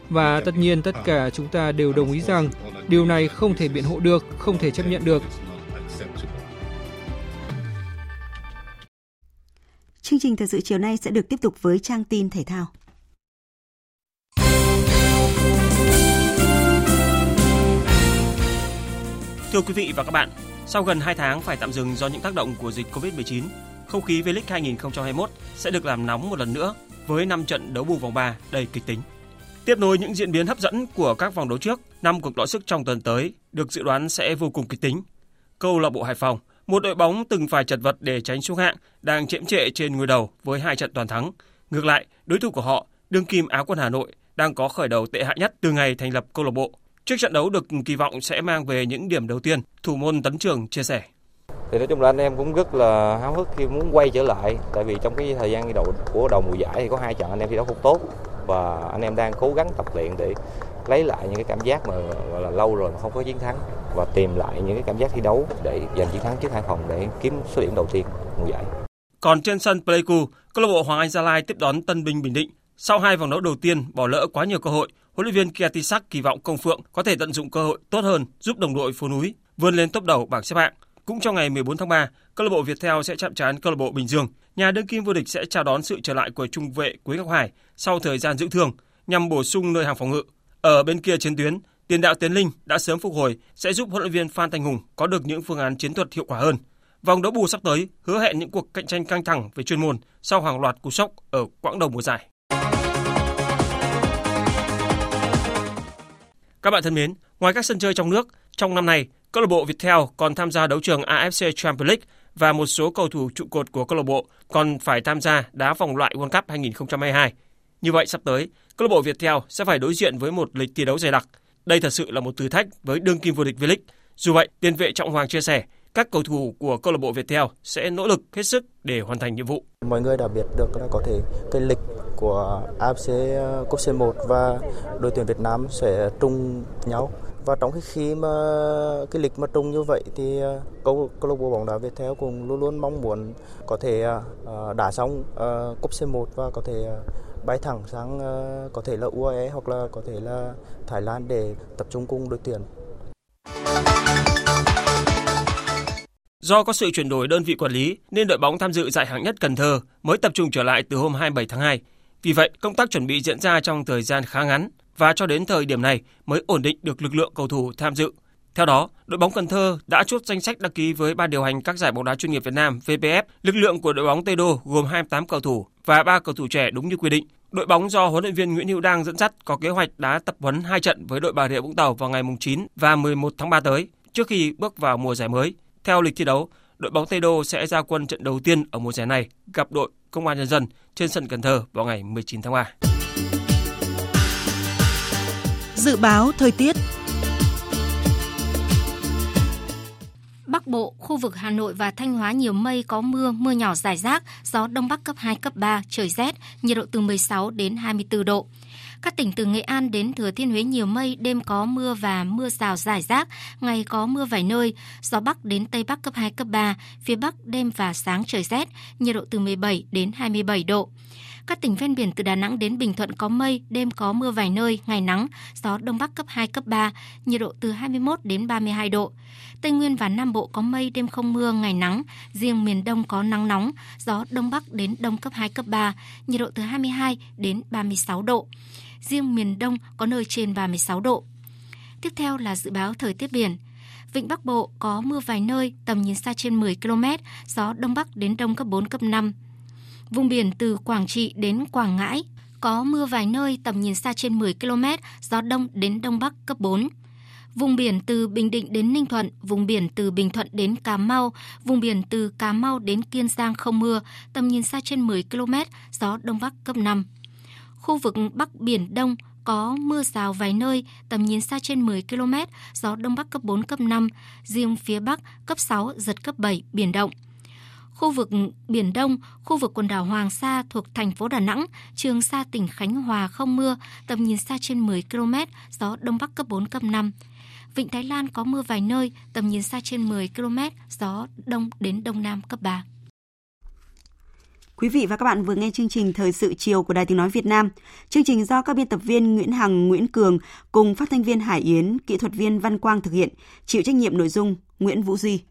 Và tất nhiên tất cả chúng ta đều đồng ý rằng điều này không thể biện hộ được, không thể chấp nhận được. Chương trình thời sự chiều nay sẽ được tiếp tục với trang tin thể thao. Thưa quý vị và các bạn, sau gần 2 tháng phải tạm dừng do những tác động của dịch Covid-19, không khí V-League 2021 sẽ được làm nóng một lần nữa với 5 trận đấu bù vòng 3 đầy kịch tính. Tiếp nối những diễn biến hấp dẫn của các vòng đấu trước, năm cuộc đọ sức trong tuần tới được dự đoán sẽ vô cùng kịch tính. Câu lạc bộ Hải Phòng, một đội bóng từng phải chật vật để tránh xuống hạng, đang chễm trệ trên ngôi đầu với hai trận toàn thắng. Ngược lại, đối thủ của họ, đương kim Áo quân Hà Nội, đang có khởi đầu tệ hại nhất từ ngày thành lập câu lạc bộ Trước trận đấu được kỳ vọng sẽ mang về những điểm đầu tiên, thủ môn Tấn Trường chia sẻ. Thì nói chung là anh em cũng rất là háo hức khi muốn quay trở lại tại vì trong cái thời gian đầu của đầu mùa giải thì có hai trận anh em thi đấu không tốt và anh em đang cố gắng tập luyện để lấy lại những cái cảm giác mà gọi là lâu rồi mà không có chiến thắng và tìm lại những cái cảm giác thi đấu để giành chiến thắng trước Hải Phòng để kiếm số điểm đầu tiên mùa giải. Còn trên sân Pleiku, câu lạc bộ Hoàng Anh Gia Lai tiếp đón Tân Bình Bình Định. Sau hai vòng đấu đầu tiên bỏ lỡ quá nhiều cơ hội, huấn luyện viên Kiatisak kỳ vọng Công Phượng có thể tận dụng cơ hội tốt hơn giúp đồng đội phố núi vươn lên top đầu bảng xếp hạng. Cũng trong ngày 14 tháng 3, câu lạc bộ Viettel sẽ chạm trán câu lạc bộ Bình Dương. Nhà đương kim vô địch sẽ chào đón sự trở lại của trung vệ Quế Ngọc Hải sau thời gian dưỡng thương nhằm bổ sung nơi hàng phòng ngự. Ở bên kia chiến tuyến, tiền đạo Tiến Linh đã sớm phục hồi sẽ giúp huấn luyện viên Phan Thanh Hùng có được những phương án chiến thuật hiệu quả hơn. Vòng đấu bù sắp tới hứa hẹn những cuộc cạnh tranh căng thẳng về chuyên môn sau hàng loạt cú sốc ở quãng đầu mùa giải. Các bạn thân mến, ngoài các sân chơi trong nước, trong năm nay, câu lạc bộ Viettel còn tham gia đấu trường AFC Champions League và một số cầu thủ trụ cột của câu lạc bộ còn phải tham gia đá vòng loại World Cup 2022. Như vậy sắp tới, câu lạc bộ Viettel sẽ phải đối diện với một lịch thi đấu dày đặc. Đây thật sự là một thử thách với đương kim vô địch V-League. Dù vậy, tiền vệ Trọng Hoàng chia sẻ, các cầu thủ của câu lạc bộ Viettel sẽ nỗ lực hết sức để hoàn thành nhiệm vụ. Mọi người đã biết được là có thể cái lịch của AFC ờ, Cup C1 và đội tuyển Việt Nam sẽ trùng nhau và trong cái khi mà cái lịch mà trùng như vậy thì ờ, câu câu lạc bộ bóng đá việt theo cũng luôn luôn mong muốn có thể ờ, đá xong cúp C1 và có thể bay thẳng sang có thể là UAE hoặc là có thể là Thái Lan để tập trung cùng đội tuyển. Do có sự chuyển đổi đơn vị quản lý nên đội bóng tham dự giải hạng nhất Cần Thơ mới tập trung trở lại từ hôm 27 tháng 2. Vì vậy, công tác chuẩn bị diễn ra trong thời gian khá ngắn và cho đến thời điểm này mới ổn định được lực lượng cầu thủ tham dự. Theo đó, đội bóng Cần Thơ đã chốt danh sách đăng ký với ban điều hành các giải bóng đá chuyên nghiệp Việt Nam VPF. Lực lượng của đội bóng Tây Đô gồm 28 cầu thủ và 3 cầu thủ trẻ đúng như quy định. Đội bóng do huấn luyện viên Nguyễn Hữu Đang dẫn dắt có kế hoạch đá tập huấn 2 trận với đội Bà Rịa Vũng Tàu vào ngày 9 và 11 tháng 3 tới trước khi bước vào mùa giải mới. Theo lịch thi đấu, đội bóng Tây Đô sẽ ra quân trận đầu tiên ở mùa giải này gặp đội Công an Nhân dân trên sân Cần Thơ vào ngày 19 tháng 3. Dự báo thời tiết Bắc Bộ, khu vực Hà Nội và Thanh Hóa nhiều mây có mưa, mưa nhỏ rải rác, gió Đông Bắc cấp 2, cấp 3, trời rét, nhiệt độ từ 16 đến 24 độ. Các tỉnh từ Nghệ An đến Thừa Thiên Huế nhiều mây, đêm có mưa và mưa rào rải rác, ngày có mưa vài nơi, gió Bắc đến Tây Bắc cấp 2, cấp 3, phía Bắc đêm và sáng trời rét, nhiệt độ từ 17 đến 27 độ. Các tỉnh ven biển từ Đà Nẵng đến Bình Thuận có mây, đêm có mưa vài nơi, ngày nắng, gió Đông Bắc cấp 2, cấp 3, nhiệt độ từ 21 đến 32 độ. Tây Nguyên và Nam Bộ có mây, đêm không mưa, ngày nắng, riêng miền Đông có nắng nóng, gió Đông Bắc đến Đông cấp 2, cấp 3, nhiệt độ từ 22 đến 36 độ. Riêng miền Đông có nơi trên 36 độ. Tiếp theo là dự báo thời tiết biển. Vịnh Bắc Bộ có mưa vài nơi, tầm nhìn xa trên 10 km, gió Đông Bắc đến Đông cấp 4, cấp 5. Vùng biển từ Quảng Trị đến Quảng Ngãi có mưa vài nơi tầm nhìn xa trên 10 km, gió đông đến đông bắc cấp 4. Vùng biển từ Bình Định đến Ninh Thuận, vùng biển từ Bình Thuận đến Cà Mau, vùng biển từ Cà Mau đến Kiên Giang không mưa, tầm nhìn xa trên 10 km, gió đông bắc cấp 5. Khu vực Bắc Biển Đông có mưa rào vài nơi, tầm nhìn xa trên 10 km, gió đông bắc cấp 4, cấp 5, riêng phía Bắc cấp 6, giật cấp 7, biển động. Khu vực Biển Đông, khu vực quần đảo Hoàng Sa thuộc thành phố Đà Nẵng, Trường Sa tỉnh Khánh Hòa không mưa, tầm nhìn xa trên 10 km, gió Đông Bắc cấp 4, cấp 5. Vịnh Thái Lan có mưa vài nơi, tầm nhìn xa trên 10 km, gió Đông đến Đông Nam cấp 3. Quý vị và các bạn vừa nghe chương trình Thời sự chiều của Đài Tiếng Nói Việt Nam. Chương trình do các biên tập viên Nguyễn Hằng, Nguyễn Cường cùng phát thanh viên Hải Yến, kỹ thuật viên Văn Quang thực hiện, chịu trách nhiệm nội dung Nguyễn Vũ Duy.